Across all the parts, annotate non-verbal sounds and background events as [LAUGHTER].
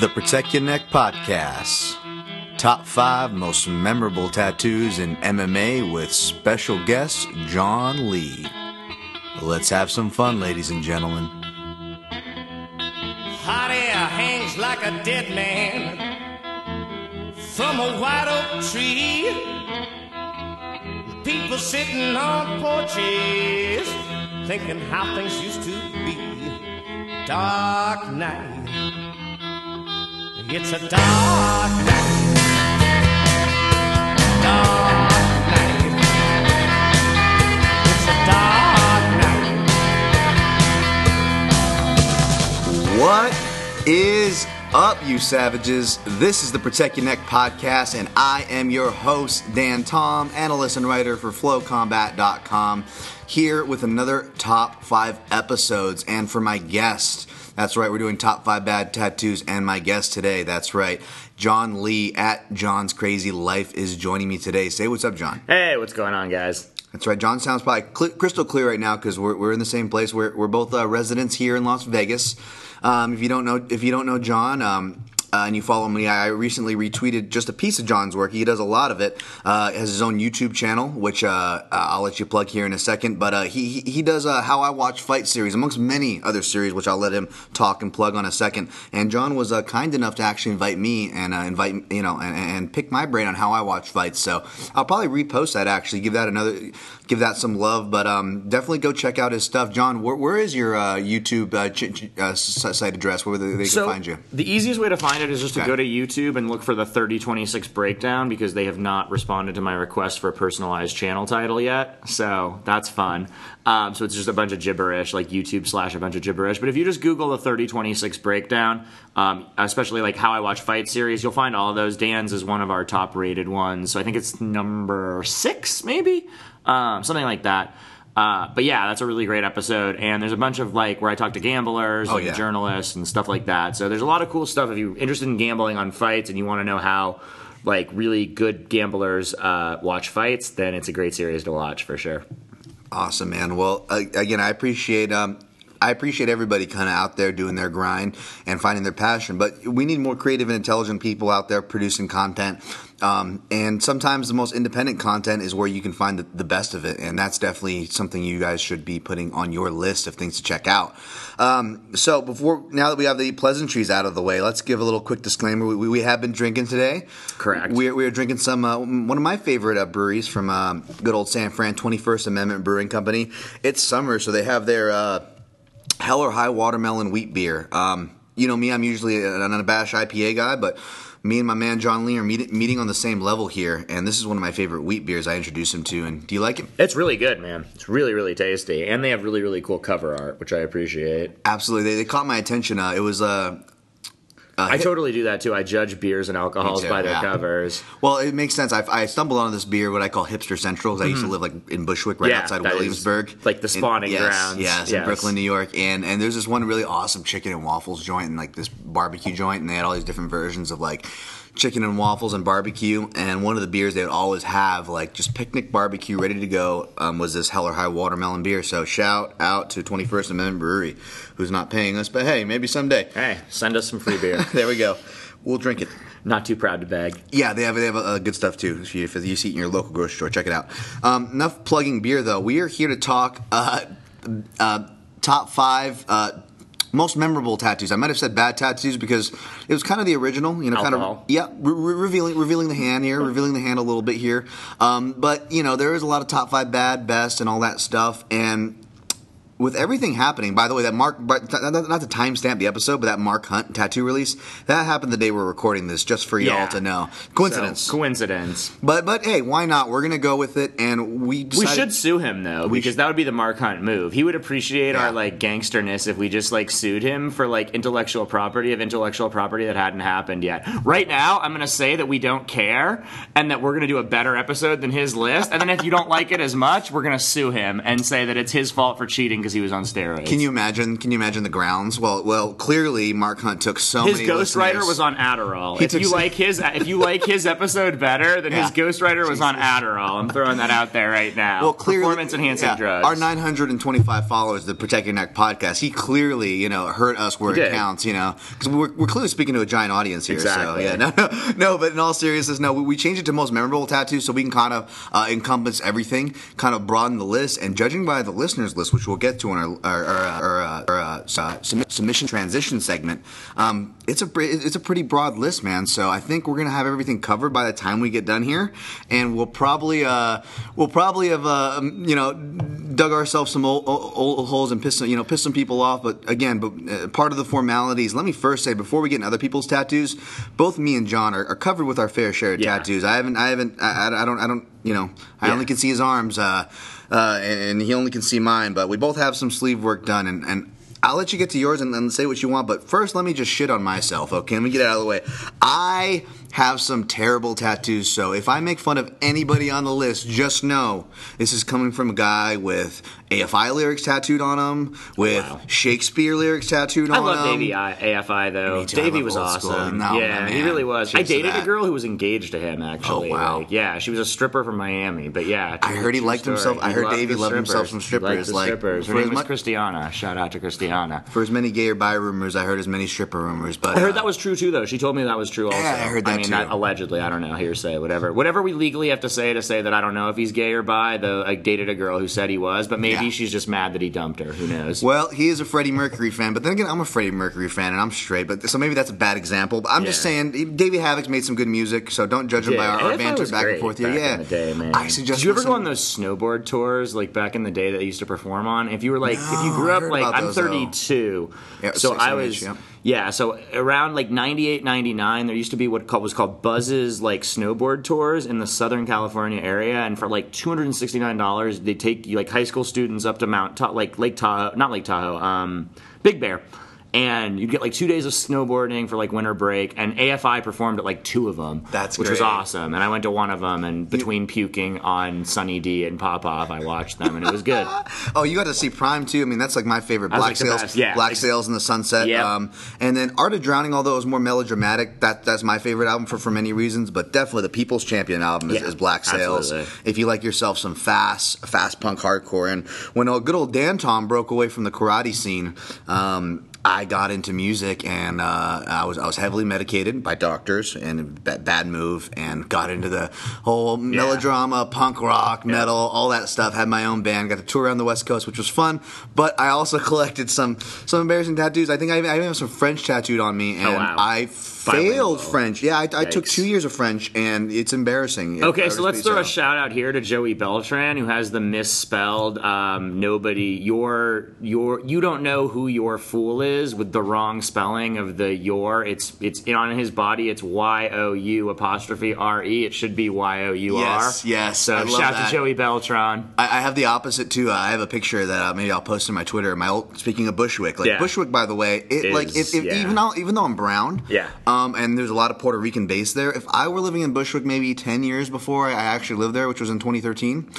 The Protect Your Neck Podcast. Top five most memorable tattoos in MMA with special guest Jon Lee. Let's have some fun, ladies and gentlemen. Hot air hangs like a dead man from a white oak tree. People sitting on porches thinking how things used to be. Dark night. It's a dark night. Dark night. It's a dark night. What is up, you savages? This is the Protect Your Neck podcast, and I am your host, Dan Tom, analyst and writer for FloCombat.com, here with another top five episodes. And for my guest, that's right, we're doing top five bad tattoos, and my guest today, that's right, Jon Lee at Jon's Crazy Life is joining me today. Say what's up, Jon. Hey, what's going on, guys? That's right. Jon sounds probably cl- crystal clear right now because we're, we're in the same place. We're, we're both uh, residents here in Las Vegas. Um, if you don't know, if you don't know Jon, um, uh, and you follow me, I recently retweeted just a piece of Jon's work. He does a lot of it. Uh, has his own YouTube channel, which uh, uh, I'll let you plug here in a second. But uh, he he does a How I Watch Fight series, amongst many other series, which I'll let him talk and plug on a second. And Jon was uh, kind enough to actually invite me and uh, invite you know and, and pick my brain on how I watch fights. So I'll probably repost that. Actually, give that another, give that some love. But um, definitely go check out his stuff. Jon, where, where is your uh, YouTube uh, ch- uh, site address? Where they, they So can find you? the easiest way to find it is just to go to YouTube and look for the 3026 breakdown because they have not responded to my request for a personalized channel title yet. So that's fun. Um, so it's just a bunch of gibberish, like YouTube slash a bunch of gibberish. But if you just Google the 3026 breakdown, um, especially like how I watch fight series, you'll find all of those. Dan's is one of our top rated ones. So I think it's number six, maybe um, something like that. Uh, but yeah, that's a really great episode, and there's a bunch of like where I talk to gamblers Oh, and yeah. journalists and stuff like that. So there's a lot of cool stuff if you're interested in gambling on fights and you want to know how like really good gamblers uh, watch fights, then it's a great series to watch for sure. Awesome, man. Well, again, I appreciate um, I appreciate everybody kind of out there doing their grind and finding their passion. But we need more creative and intelligent people out there producing content. Um, and sometimes the most independent content is where you can find the, the best of it, and that's definitely something you guys should be putting on your list of things to check out. Um, so before now that we have the pleasantries out of the way, let's give a little quick disclaimer. We, we have been drinking today. Correct. We're, we're drinking some uh, one of my favorite uh, breweries from um, good old San Fran, Twenty First Amendment Brewing Company. It's summer, so they have their uh, Hell or High Watermelon Wheat Beer. Um, you know me, I'm usually an unabashed IPA guy, but me and my man Jon Lee are meet- meeting on the same level here, and this is one of my favorite wheat beers I introduced him to. And do you like it? It's really good, man. It's really really tasty, and they have really really cool cover art, which I appreciate. Absolutely, they, they caught my attention. Uh, it was uh, I totally do that too. I judge beers and alcohols too, by their yeah. covers. [LAUGHS] Well, it makes sense. I, I stumbled onto this beer, what I call hipster central, 'cause I used to live like in Bushwick, right Mm-hmm. Yeah, outside Williamsburg, like, the spawning yes, grounds. Yes, in Brooklyn, New York, and and there's this one really awesome chicken and waffles joint, and like this barbecue joint, and they had all these different versions of like chicken and waffles and barbecue. And one of the beers they would always have, like just picnic barbecue, ready to go, um, was this Hell or High watermelon beer. So shout out to 21st Amendment Brewery, who's not paying us, but hey, maybe someday. Hey, send us some free beer. [LAUGHS] There we go. We'll drink it. Not too proud to beg. Yeah, they have they have uh, good stuff too. If you, if you see it in your local grocery store, check it out. Um, enough plugging beer though. We are here to talk uh, uh, top five uh, most memorable tattoos. I might have said bad tattoos because it was kind of the original. You know, kind of yeah, re- revealing revealing the hand here, revealing the hand a little bit here. Um, but you know, there is a lot of top five bad, best, and all that stuff. And with everything happening, by the way, that Mark, not to timestamp the episode, but that Mark Hunt tattoo release that happened the day we're recording this, just for y'all Yeah. to know. Coincidence. So, coincidence. But but hey, why not? We're gonna go with it, and we We should sue him though, because sh- that would be the Mark Hunt move. He would appreciate Yeah. our like gangsterness if we just like sued him for like intellectual property of intellectual property that hadn't happened yet. Right now, I'm gonna say that we don't care and that we're gonna do a better episode than his list. And then if you don't like it as much, we're gonna sue him and say that it's his fault for cheating because he was on steroids. Can you imagine? Can you imagine the grounds? Well, well, clearly Mark Hunt took so his many. ghostwriter was on Adderall. He if you some- like his, if you like his episode better, then his ghostwriter was on Adderall. I'm throwing that out there right now. Well, clearly, performance enhancing yeah, drugs. Our 925 followers, the Protect Your Neck podcast, he clearly, you know, hurt us where He it counts, you know, because we're, we're clearly speaking to a giant audience here. Exactly. So, yeah, [LAUGHS] no, no, no, but in all seriousness, no, we, we changed it to most memorable tattoos so we can kind of uh, encompass everything, kind of broaden the list, and judging by the listeners list, which we'll get to in our, our, our, our, uh, our uh, submi- submission transition segment, um, it's a it's a pretty broad list, man. So I think we're gonna have everything covered by the time we get done here, and we'll probably uh, we'll probably have uh, um, you know dug ourselves some old, old, holes and pissed some, you know pissed some people off. But again, but uh, part of the formalities. Let me first say before we get into other people's tattoos, both me and John are, are covered with our fair share of Yeah. tattoos. I haven't I haven't I, I I don't I don't you know I Yeah. only can see his arms, uh, uh, and he only can see mine. But we both have some sleeve work done, and. and I'll let you get to yours and, and say what you want, but first let me just shit on myself, okay? Let me get out of the way. I have some terrible tattoos, so if I make fun of anybody on the list, just know this is coming from a guy with AFI lyrics tattooed on him, with wow. Shakespeare lyrics tattooed I on love him. Davey I- AFI though. Too. Davey was awesome. No, yeah, my he really was. Cheers I dated a girl who was engaged to him. Actually, Oh, wow. Like, yeah, she was a stripper from Miami. But yeah, I heard he liked story. himself- I He heard Davey loved himself some He strippers, the like, strippers. Her for name was Christiana. Shout out to Christiana. For as many gay or bi rumors, I heard as many stripper rumors, but I heard uh, that was true too, though. She told me that was true. Also, Yeah, I heard I that mean, allegedly, I don't know, hearsay, whatever. Whatever we legally have to say to say that I don't know if he's gay or bi. Though I dated a girl who said he was, but maybe Yeah. she's just mad that he dumped her. Who knows? Well, he is a Freddie Mercury fan, but then again, I'm a Freddie Mercury fan, and I'm straight. But so maybe that's a bad example. But I'm just saying, Davey Havok's made some good music, so don't judge him by our, our banter back and forth back yeah, in the day, man. I suggest. Did you ever go on those snowboard tours like back in the day that they used to perform on? If you were like, if you grew up like, I'm 32, Yeah, so I was. Yeah. So around like 98, 99, there used to be what was called Buzz's like snowboard tours in the Southern California area, and for like two hundred and sixty nine dollars, they take you like high school students up to Mount Ta- like Lake Tahoe, not Lake Tahoe, um, Big Bear, and you'd get like two days of snowboarding for like winter break. And AFI performed at like two of them, That's which was great. awesome. And I went to one of them, and between puking on Sunny D and Pop Off, I watched them, and it was good. [LAUGHS] Oh, you got to see Prime too. I mean, that's like my favorite. Black like, the Sails, best, yeah. Black Sails in the Sunset. Yep. Um, and then Art of Drowning, although it was more melodramatic, that that's my favorite album for for many reasons. But definitely the People's Champion album is, Yeah, is Black Sails. absolutely. If you like yourself some fast, fast punk hardcore, and when a good old Dan Tom broke away from the karate scene. Um, I got into music and uh, I was I was heavily medicated by doctors and ba- bad move and got into the whole melodrama, punk rock, metal, all that stuff. Had my own band, got to tour around the West Coast, which was fun. But I also [LAUGHS] collected some some embarrassing tattoos. I think I even, I even have some French tattooed on me, and Oh, wow. I failed Bilingual. French. Yeah, I, I took two years of French, and it's embarrassing. Okay, so let's throw a shout out here to Joey Beltran, who has the misspelled um, nobody. Your your you don't know who your fool is with the wrong spelling of the your. It's it's on his body. It's Y O U apostrophe R E. It should be Y O U R. Yes, yes, So I shout to Joey Beltran. I, I have the opposite too. I have a picture that uh, maybe I'll post on my Twitter. My old, speaking of Bushwick, like Yeah. Bushwick, by the way, it, Is- like if, if, yeah. even though even though I'm brown, Yeah. um, and there's a lot of Puerto Rican base there. If I were living in Bushwick maybe ten years before I actually lived there, which was in 2013.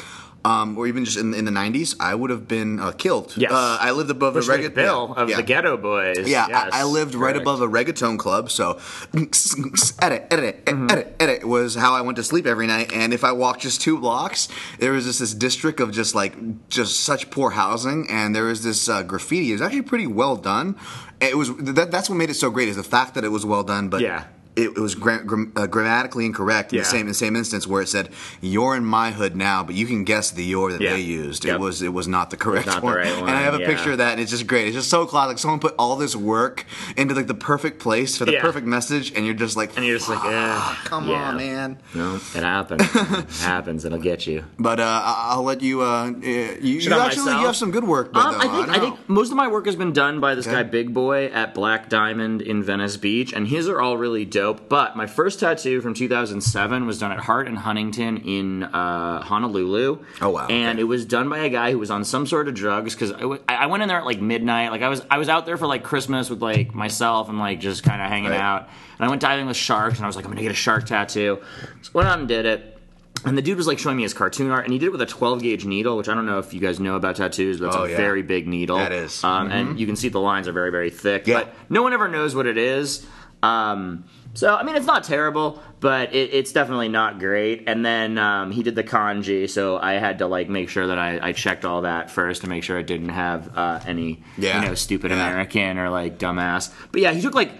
Um, or even just in, in the 90s, I would have been uh, killed. Yes. Uh, I lived above Bushwick a reggaeton. Bill yeah, of yeah. the Geto Boys. Yeah, Yes, I, I lived right above a reggaeton club, so [LAUGHS] edit, edit, Mm-hmm. edit, edit was how I went to sleep every night. And if I walked just two blocks, there was just this district of just like just such poor housing, and there was this uh, graffiti. It was actually pretty well done. It was that, that's what made it so great is the fact that it was well done, but Yeah. It, it was gra- uh, grammatically incorrect in Yeah. the same in the same instance where it said "you're in my hood now," but you can guess the "you're" that Yeah. they used. Yep. It was it was not the correct not the one. And I have a yeah. picture of that, and it's just great. It's just so classic. Someone put all this work into like the perfect place for the perfect message, and you're just like, And you're just like, eh, come on, man. No, it happens. [LAUGHS] it happens. It'll get you. But uh, I- I'll let you. Uh, you, you actually myself? you have some good work. But Um, though, I think don't I, think most of my work has been done by this Okay. guy Big Boy at Black Diamond in Venice Beach, and his are all really dope. But my first tattoo from 2007 was done at Hart and Huntington in uh, Honolulu. Oh, wow, And okay. it was done by a guy who was on some sort of drugs because I, w- I went in there at like midnight. Like I was I was out there for like Christmas with like myself and like just kind of hanging Right. out. And I went diving with sharks, and I was like, I'm gonna get a shark tattoo. So went out and did it. And the dude was like showing me his cartoon art, and he did it with a 12 gauge needle, which I don't know if you guys know about tattoos, but it's Oh, a yeah. very big needle. That is. Um, And you can see the lines are very, very thick. Yeah. But no one ever knows what it is. Um, so, I mean, it's not terrible, but it, it's definitely not great. And then um, he did the kanji, so I had to like make sure that I, I checked all that first to make sure it didn't have uh, any, Yeah. you know, stupid Yeah. American or like dumbass. But yeah, he took like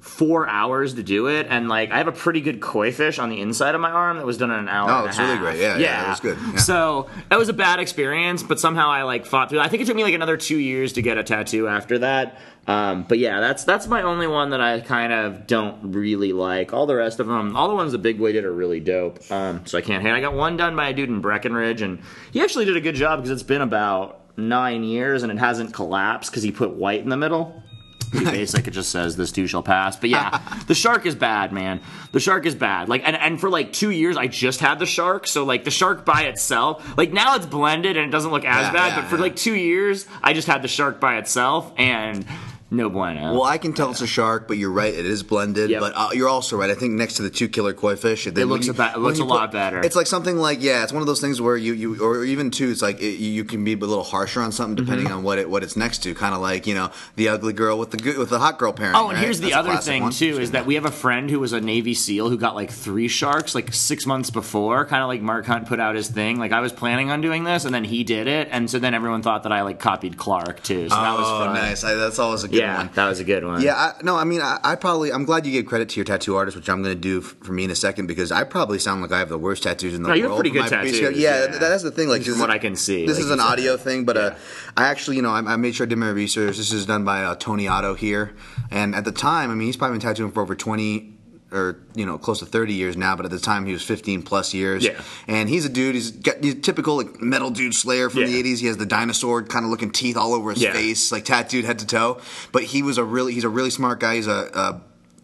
four hours to do it, and like I have a pretty good koi fish on the inside of my arm that was done in an hour. Oh, it's really great. Yeah, yeah, it was good. Yeah. So that was a bad experience, but somehow I like fought through. I think it took me like another two years to get a tattoo after that. Um, but yeah, that's that's my only one that I kind of don't really like. All the rest of them, all the ones the big boy did are really dope. Um, so I can't hate. I got one done by a dude in Breckenridge, and he actually did a good job because it's been about nine years and it hasn't collapsed because he put white in the middle. Pretty basic. It just says this too shall pass. But yeah, [LAUGHS] the shark is bad, man. The shark is bad. Like, and, and for like two years, I just had the shark. So like the shark by itself, like now it's blended and it doesn't look as Yeah, bad. yeah, but for yeah. like two years, I just had the shark by itself and no bueno. Well, I can tell it's a shark, but you're right; it is blended. Yep. But uh, you're also right. I think next to the two killer koi fish, it, looks a ba- it looks a lot better. It's like something like yeah, it's one of those things where you, you or even two, it's like it, you can be a little harsher on something depending Mm-hmm. on what it what it's next to. Kind of like you know the ugly girl with the good with the hot girl pairing. Oh, and right? here's the That's a other thing one. too is that we have a friend who was a Navy SEAL who got like three sharks like six months before, kind of like Mark Hunt put out his thing. Like I was planning on doing this, and then he did it, and so then everyone thought that I like copied Clark too. So that was Oh, fun. nice! I, that's always a good Yeah, one. that was a good one. Yeah, I, no, I mean, I, I probably, I'm glad you gave credit to your tattoo artist, which I'm going to do f- for me in a second because I probably sound like I have the worst tattoos in the No, world. you have pretty good tattoos, Yeah, yeah. that- that's the thing. Like, From what I can see, this like is an audio thing, but uh, I actually, you know, I, I made sure I did my research. This is done by uh, Tony Otto here, and at the time, I mean, he's probably been tattooing for over 20 or you know close to 30 years now but at the time he was 15 plus years Yeah. and he's a dude he's got he's a typical like metal dude slayer from Yeah. the 80s he has the dinosaur kind of looking teeth all over his Yeah. face like tattooed head to toe but he was a really he's a really smart guy he's a, a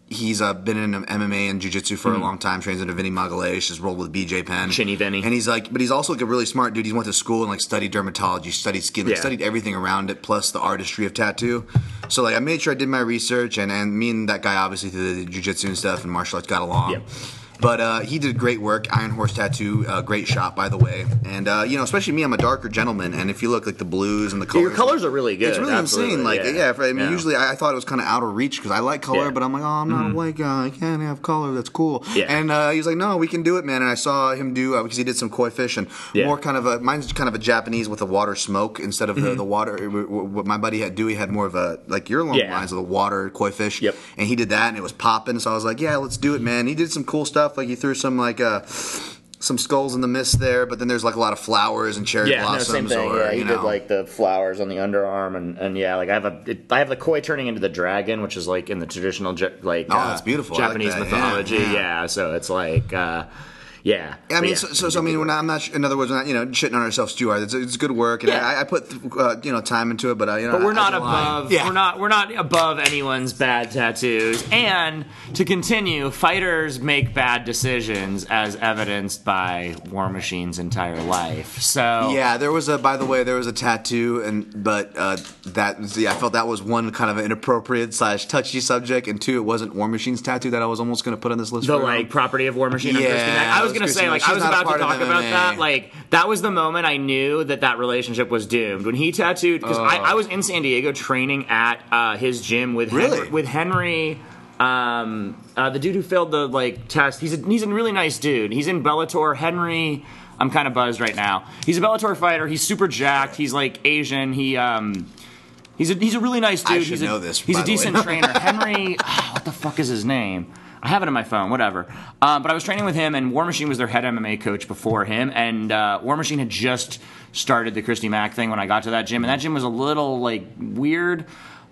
He's uh, been in MMA and jiu-jitsu for a long time. Trains under Vinny Magalhaes. Just rolled with BJ Penn. Mm-hmm. Chinny Vinny. And he's like, but he's also like a really smart dude. He went to school and like studied dermatology, studied skin, like, Yeah. studied everything around it, plus the artistry of tattoo. So like, I made sure I did my research, and and me and that guy obviously through the jiu-jitsu and stuff and martial arts got along. Yep. But uh, he did great work. Iron Horse Tattoo, uh, great shot, by the way. And uh, you know, especially me, I'm a darker gentleman, and if you look like the blues and the colors, your colors are really good. It's really absolutely, insane. Like, yeah, for, I mean, Yeah. usually I, I thought it was kind of out of reach because I like color, Yeah. Mm-hmm. but I'm like, oh, I'm not a white guy. I can't have color. That's cool. Yeah. And uh, he was like, no, we can do it, man. And I saw him do uh, because he did some koi fish and Yeah. more kind of a mine's kind of a Japanese with a water smoke instead of the, Mm-hmm. the water. What my buddy had Dewey had more of a like your Yeah. lines of the water koi fish. Yep. And he did that and it was popping. So I was like, yeah, let's do it, man. He did some cool stuff. Like you threw some like uh some skulls in the mist there, but then there's like a lot of flowers and cherry Yeah, no, same thing. Or, yeah, he you did like the flowers on the underarm, and, and yeah, like I have a, it, I have the koi turning into the dragon, which is like in the traditional like Oh, uh, that's beautiful. I like Japanese that. Yeah, mythology. yeah. Yeah, so it's like, uh, yeah. I But mean, yeah, so, so, so I mean, we're not, I'm not. In other words, we're not you know shitting on ourselves too hard. It's, it's good work, and Yeah. I, I put uh, you know time into it. But uh, you know, But we're I- not I above. Yeah. We're not. We're not above anyone's bad tattoos. And to continue, fighters make bad decisions, as evidenced by War Machine's entire life. So Yeah, there was a. By the way, there was a tattoo, and but uh, that yeah, I felt that was one kind of an inappropriate slash touchy subject, and two, it wasn't War Machine's tattoo that I was almost going to put on this list. the for like property of War Machine. and Yeah, Christy Mack. I was was gonna say like. I was a about to talk about that. Like that was the moment I knew that that relationship was doomed when he tattooed because I, I was in San Diego training at uh, his gym with Really? Henry, with Henry. Um, uh, the dude who failed the like test. He's a, he's a really nice dude. He's in Bellator. Henry. I'm kind of buzzed right now. He's a Bellator fighter. He's super jacked. He's like Asian. He um. He's a, he's a really nice dude. I should he's a, know this, He's a decent trainer. [LAUGHS] Henry, ah, what the fuck is his name? I have it on my phone, whatever. Um, but I was training with him, and War Machine was their head MMA coach before him. And uh, War Machine had just started the Christy Mack thing when I got to that gym, and that gym was a little like weird.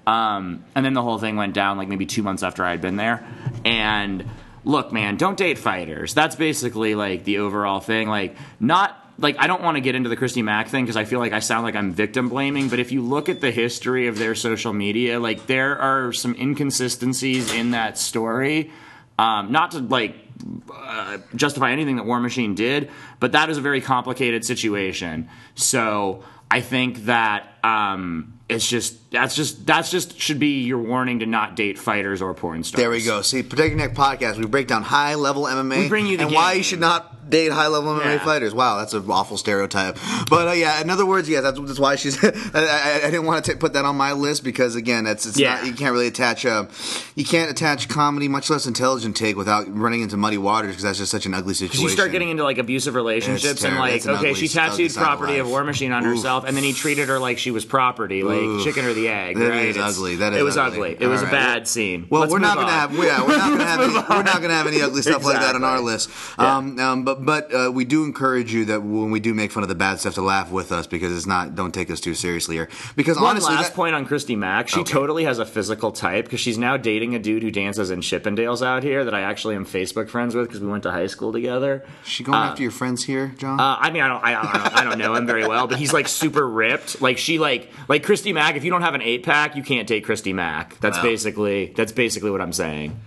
Um, and then the whole thing went down like maybe two months after I had been there. And look, man, don't date fighters. That's basically like the overall thing. Like, not like I don't want to get into the Christy Mack thing because I feel like I sound like I'm victim blaming. But if you look at the history of their social media, like there are some inconsistencies in that story. Um, not to like uh, justify anything that War Machine did, but that is a very complicated situation. So I think that um, it's just that's just that's just should be your warning to not date fighters or porn stars. There we go. See, Protect Your Neck podcast. We break down high level MMA We bring you the and why you should not date high level MMA Yeah. fighters. Wow, that's an awful stereotype. But uh, yeah, in other words, yeah, that's, that's why she's. [LAUGHS] I, I, I didn't want to put that on my list because again, that's it's Yeah. not you can't really attach a you can't attach comedy, much less intelligent take, without running into muddy waters because that's just such an ugly situation. You start getting into like abusive relationships and like, an okay, ugly- she tattooed side of property of. War Machine on Oof. herself, and then he treated her like she was property, like Oof. chicken or the egg. That right? is ugly. That is it was ugly. ugly. It was All a bad scene. Well, Let's we're not gonna on. have yeah, we're not gonna [LAUGHS] have any, we're not gonna have any ugly stuff like that on our Exactly. list. Um, um, but but uh, we do encourage you that when we do make fun of the bad stuff to laugh with us because it's not don't take us too seriously here. Because One honestly, last that- point on Christy Mack. She Okay. totally has a physical type because she's now dating a dude who dances in Chippendales out here that I actually am Facebook friends with because we went to high school together. she going after your friends here, Jon. Uh, I mean, I don't, I, I don't, know, I don't know him very well, but he's like super ripped. Like she, like, like Christy Mack. If you don't have an eight pack, you can't take Christy Mack. That's Wow. basically, that's basically what I'm saying.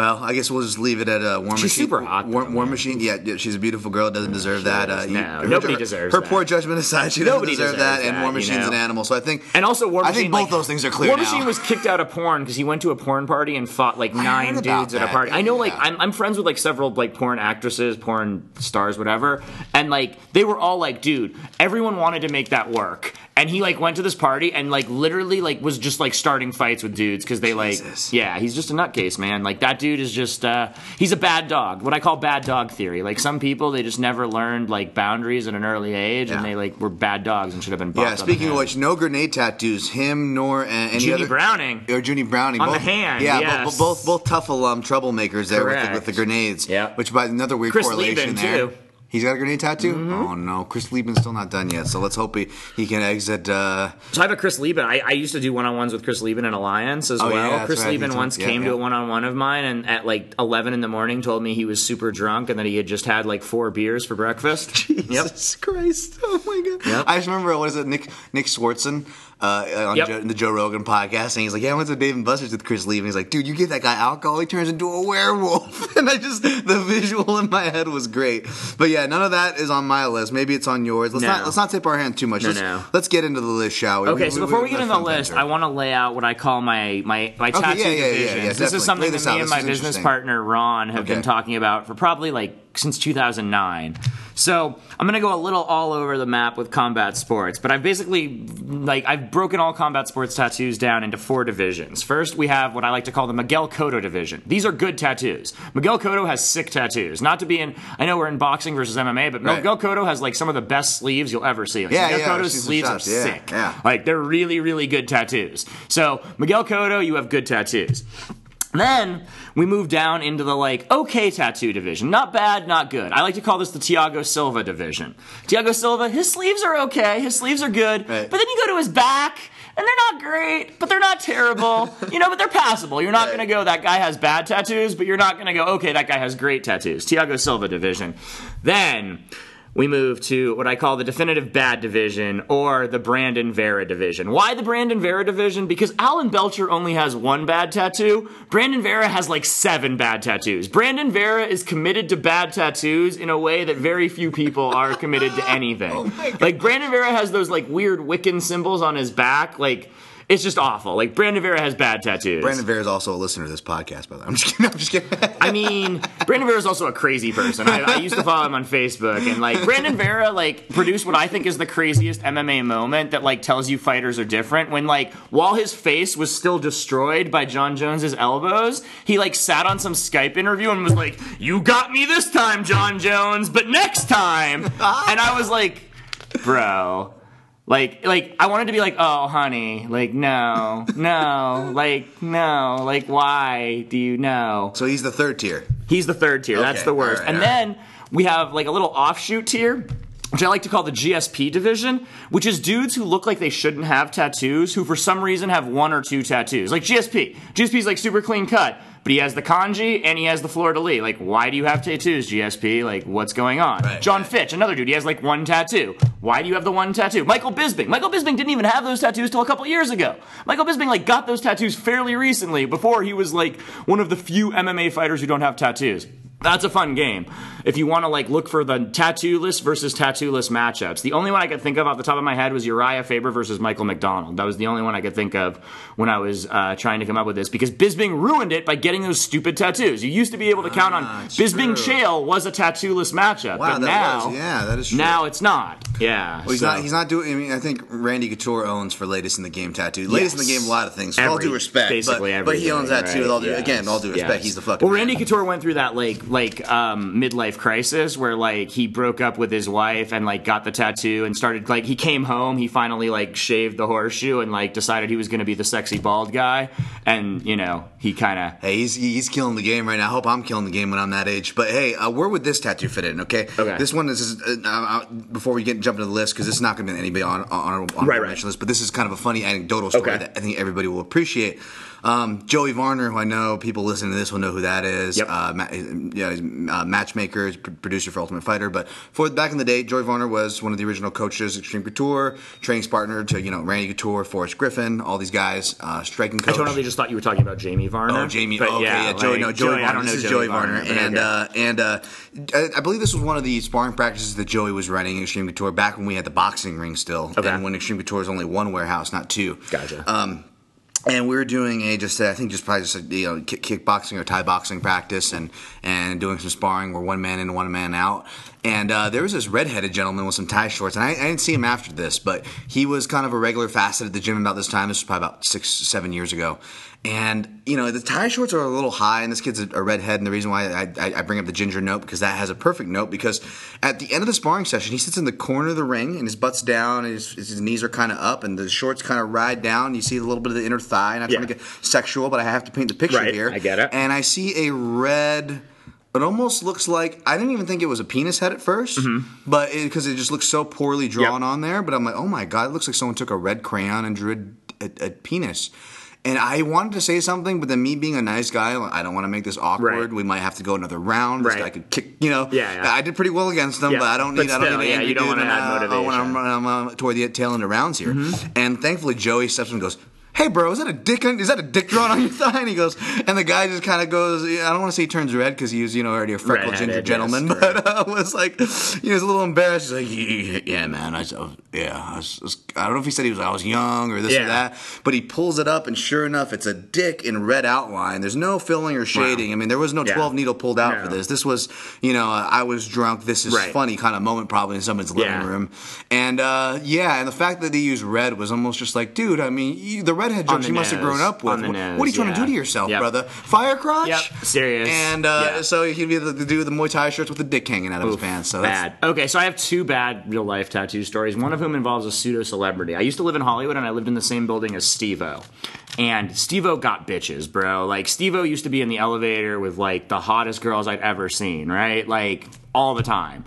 Well, I guess we'll just leave it at uh, War She's Machine. She's super hot, War, though, War. Machine, yeah, yeah, she's a beautiful girl. Doesn't deserve that. Uh, No, her- nobody her- deserves Her that. poor judgment aside, she doesn't deserve that. And that, War you Machine's know? an animal, so I think. And also, War Machine. I think like, both those things are clear War now. Machine was kicked out of porn because he went to a porn party and fought like nine dudes at a party. I know, like, Yeah. I'm, I'm friends with like several like porn actresses, porn stars, whatever, and like they were all like, dude, everyone wanted to make that work. And he like went to this party and like literally like was just like starting fights with dudes because they like Jesus. yeah he's just a nutcase man like that dude is just uh he's a bad dog what I call bad dog theory like some people they just never learned like boundaries at an early age and they like were bad dogs and should have been yeah, bopped on the speaking of which, no grenade tattoos. Him nor uh, any Junie other. Browning or Junie Browning On both, the hand, Yeah, yes. bo- both both TUF alum troublemakers there with the, with the grenades. Yeah. which by another weird Chris correlation Leben, there. too. Mm-hmm. He's got a grenade tattoo. Oh no, Chris Leben's still not done yet. So let's hope he, he can exit. Uh, So I have a Chris Leben. I, I used to do one on ones with Chris Leben in Alliance as Oh, well. yeah, Chris right. Leben once yeah, came yeah. to a one on one of mine and at like 11 in the morning told me he was super drunk and that he had just had like four beers for breakfast. [LAUGHS] Jesus Christ! Oh my God! Yep. I just remember what is it, Nick Nick Swardson uh, on Yep. Joe, the Joe Rogan podcast, and he's like, "Yeah, I went to Dave and Buster's with Chris Lee," and he's like, "Dude, you give that guy alcohol, he turns into a werewolf." [LAUGHS] and I just the visual in my head was great. But yeah, none of that is on my list. Maybe it's on yours. Let's No. not let's not tip our hand too much. No, let's, no. let's get into the list, shall we? Okay, so before we get into the list. I want to lay out what I call my my, my Okay, tattoo yeah, yeah, yeah, yeah, divisions. this definitely. is something Lay that me out. and This my business partner Ron have Okay. been talking about for probably like since 2009. So I'm gonna go a little all over the map with combat sports, but I've basically like I've broken all combat sports tattoos down into four divisions. First, we have what I like to call the Miguel Cotto division. These are good tattoos. Miguel Cotto has sick tattoos. Not to be in, I know we're in boxing versus MMA, but Right. Miguel Cotto has like some of the best sleeves you'll ever see. Like, Yeah, Miguel yeah, Cotto's sleeves are Yeah, sick. yeah. Like they're really, really good tattoos. So Miguel Cotto, you have good tattoos. Then we move down into the like okay tattoo division. Not bad, not good. I like to call this the Thiago Silva division. Thiago Silva, his sleeves are okay, his sleeves are good, Right. but then you go to his back and they're not great, but they're not terrible. [LAUGHS] you know, but they're passable. You're not Right. going to go that guy has bad tattoos, but you're not going to go okay, that guy has great tattoos. Thiago Silva division. Then we move to what I call the definitive bad division or the Brandon Vera division. Why the Brandon Vera division? Because Alan Belcher only has one bad tattoo. Brandon Vera has like seven bad tattoos. Brandon Vera is committed to bad tattoos in a way that very few people are committed to [LAUGHS] oh anything. like Brandon Vera has those like weird Wiccan symbols on his back. Like it's just awful. Like Brandon Vera has bad tattoos. Brandon Vera is also a listener to this podcast, by the way. I'm just kidding. I'm just kidding. I mean, Brandon Vera is also a crazy person. I, I used to follow him on Facebook, and like Brandon Vera, like produced what I think is the craziest MMA moment that like tells you fighters are different. When like while his face was still destroyed by Jon Jones's elbows, he like sat on some Skype interview and was like, "You got me this time, John Jones, but next time." [LAUGHS] and I was like, "Bro." Like, like I wanted to be like, oh, honey, like, no, no, like, no, like, why do you know? so he's the third tier. He's the third tier. That's the worst. right, and right. then we have like a little offshoot tier. Which I like to call the GSP division, which is dudes who look like they shouldn't have tattoos, who for some reason have one or two tattoos. Like GSP. GSP's like super clean cut, but he has the kanji and he has the de lis. Like, why do you have tattoos, GSP? Like, what's going on? Right, Jon. Fitch, another dude, he has like one tattoo. Why do you have the one tattoo? Michael Bisping. Michael Bisping didn't even have those tattoos till a couple years ago. Michael Bisping like got those tattoos fairly recently, before he was like one of the few MMA fighters who don't have tattoos. That's a fun game. If you want to like look for the tattoo list versus tattoo list matchups, the only one I could think of off the top of my head was Urijah Faber versus Michael McDonald. That was the only one I could think of when I was uh, trying to come up with this because Bisping ruined it by getting those stupid tattoos. You used to be able to count Ah, on Bisping true. Chael was a tattoo list matchup, Wow, but that now was- yeah, that is true. now it's not. Yeah, Well, he's so- not. He's not doing. I mean, I think Randy Couture owns for latest in the game tattoo. Latest in the game, a lot of things. With all Every- due respect, basically but, but he owns that too. right? With all due, Yes, again, all due respect, yes. he's the fucking. Well, man. Randy Couture went through that like like um, midlife crisis where like he broke up with his wife and like got the tattoo and started like he came home. He finally like shaved the horseshoe and like decided he was going to be the sexy bald guy. And you know he kind of Hey, he's he's killing the game right now. I hope I'm killing the game when I'm that age. But hey, uh, where would this tattoo fit in? Okay, Okay. This one is is, uh, uh, before we get jump into the list because this is not going to be anybody on on, on Right, our right. list. But this is kind of a funny anecdotal story Okay. that I think everybody will appreciate. Um, Joey Varner, who I know people listening to this will know who that is. Yep. Uh, ma- yeah, he's uh, matchmaker, he's pr- producer for Ultimate Fighter. But for back in the day, Joey Varner was one of the original coaches, Xtreme Couture, training partner to you know Randy Couture, Forrest Griffin, all these guys, uh, striking coach. I totally just thought you were talking about Jamie Varner. Oh, Jamie. But okay, yeah, Joey. like, No, Joey. Varner. I don't know this is Joey Joey Varner, but and uh, and uh, I, I believe this was one of the sparring practices that Joey was running in Xtreme Couture back when we had the boxing ring still, Okay. and when Xtreme Couture was only one warehouse, not two. Gotcha. Um, and we were doing a just I think just probably just a, you know kick, kickboxing or Thai boxing practice and and doing some sparring. Where one man in one man out and uh, there was this redheaded gentleman with some Thai shorts and I, I didn't see him after this but he was kind of a regular facet at the gym about this time this was probably about six seven years ago and you know the Thai shorts are a little high and this kid's a, a redhead and the reason why I, I, I bring up the ginger note because that has a perfect note because at the end of the sparring session he sits in the corner of the ring and his butt's down and his, his knees are kind of up and the shorts kind of ride down you see a little bit of the inner thigh not trying Yeah. Trying to get sexual but I have to paint the picture Right, here I get it. and I see a red it almost looks like I didn't even think it was a penis head at 1st but because it, just looks so poorly drawn Mm-hmm. Yep. on there. But I'm like, oh my god, it looks like someone took a red crayon and drew a, a, a penis. And I wanted to say something, but then me being a nice guy, I don't want to make this awkward. Right. We might have to go another round. This Right. guy could kick, you know. Yeah, yeah. I did pretty well against him, Yeah, but I don't but need. I don't need. yeah, you don't wanna and, add uh, motivation. When I'm, I'm uh, toward the tail end of rounds here, Mm-hmm. and thankfully Joey steps in and goes. Hey bro, is that a dick? Is that a dick drawn on your [LAUGHS] thigh? And he goes, and the guy just kind of goes. I don't want to say he turns red because he was, you know, already a freckled ginger gentleman, yes, but uh, [LAUGHS] was like, he was a little embarrassed. He's like, yeah, yeah, man, I, was, yeah, I, was, I don't know if he said he was, I was young or this or that, but he pulls it up, and sure enough, it's a dick in red outline. There's no filling or shading. I mean, there was no Yeah. 12 needle pulled out No. for this. This was, you know, uh, I was drunk. This is Right. funny kind of moment probably in someone's living Yeah. room, and uh, yeah, and the fact that they used red was almost just like, dude, I mean, you, the redhead On jokes you must have grown up with. What, nose, what are you trying to do to yourself, Yep. brother? Fire crotch? Yep, serious. And uh, Yeah. so he'd be the, the dude with the Muay Thai shirts with the dick hanging out of his pants. So that's, bad. Okay, so I have two bad real life tattoo stories. One of whom involves a pseudo celebrity. I used to live in Hollywood and I lived in the same building as Steve-O. And Steve-O got bitches, bro. Like Steve-O used to be in the elevator with like the hottest girls I'd ever seen, right? Like all the time.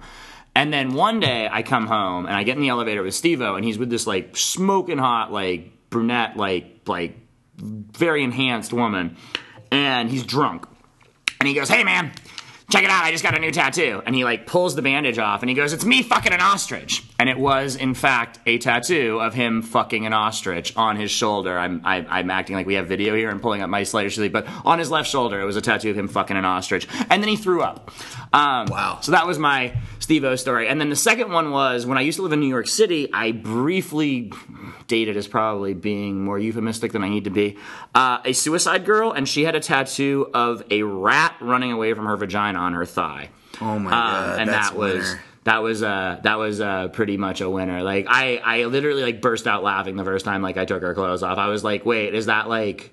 And then one day I come home and I get in the elevator with Steve-O and he's with this like smoking hot like brunette like like very enhanced woman. And he's drunk. And he goes, "Hey man, check it out! I just got a new tattoo." And he like pulls the bandage off, and he goes, "It's me fucking an ostrich." And it was in fact a tattoo of him fucking an ostrich on his shoulder. I'm I, I'm acting like we have video here and pulling up my slider sleeve, but on his left shoulder it was a tattoo of him fucking an ostrich. And then he threw up. Um, Wow. So that was my Steve O story. And then the second one was when I used to live in New York City. I briefly dated as probably being more euphemistic than I need to be. Uh, a suicide girl, and she had a tattoo of a rat running away from her vagina on her thigh. Oh my god! Um, god, and that's that was that was uh that was uh pretty much a winner. Like I I literally like burst out laughing the first time like I took her clothes off. I was like, wait, is that like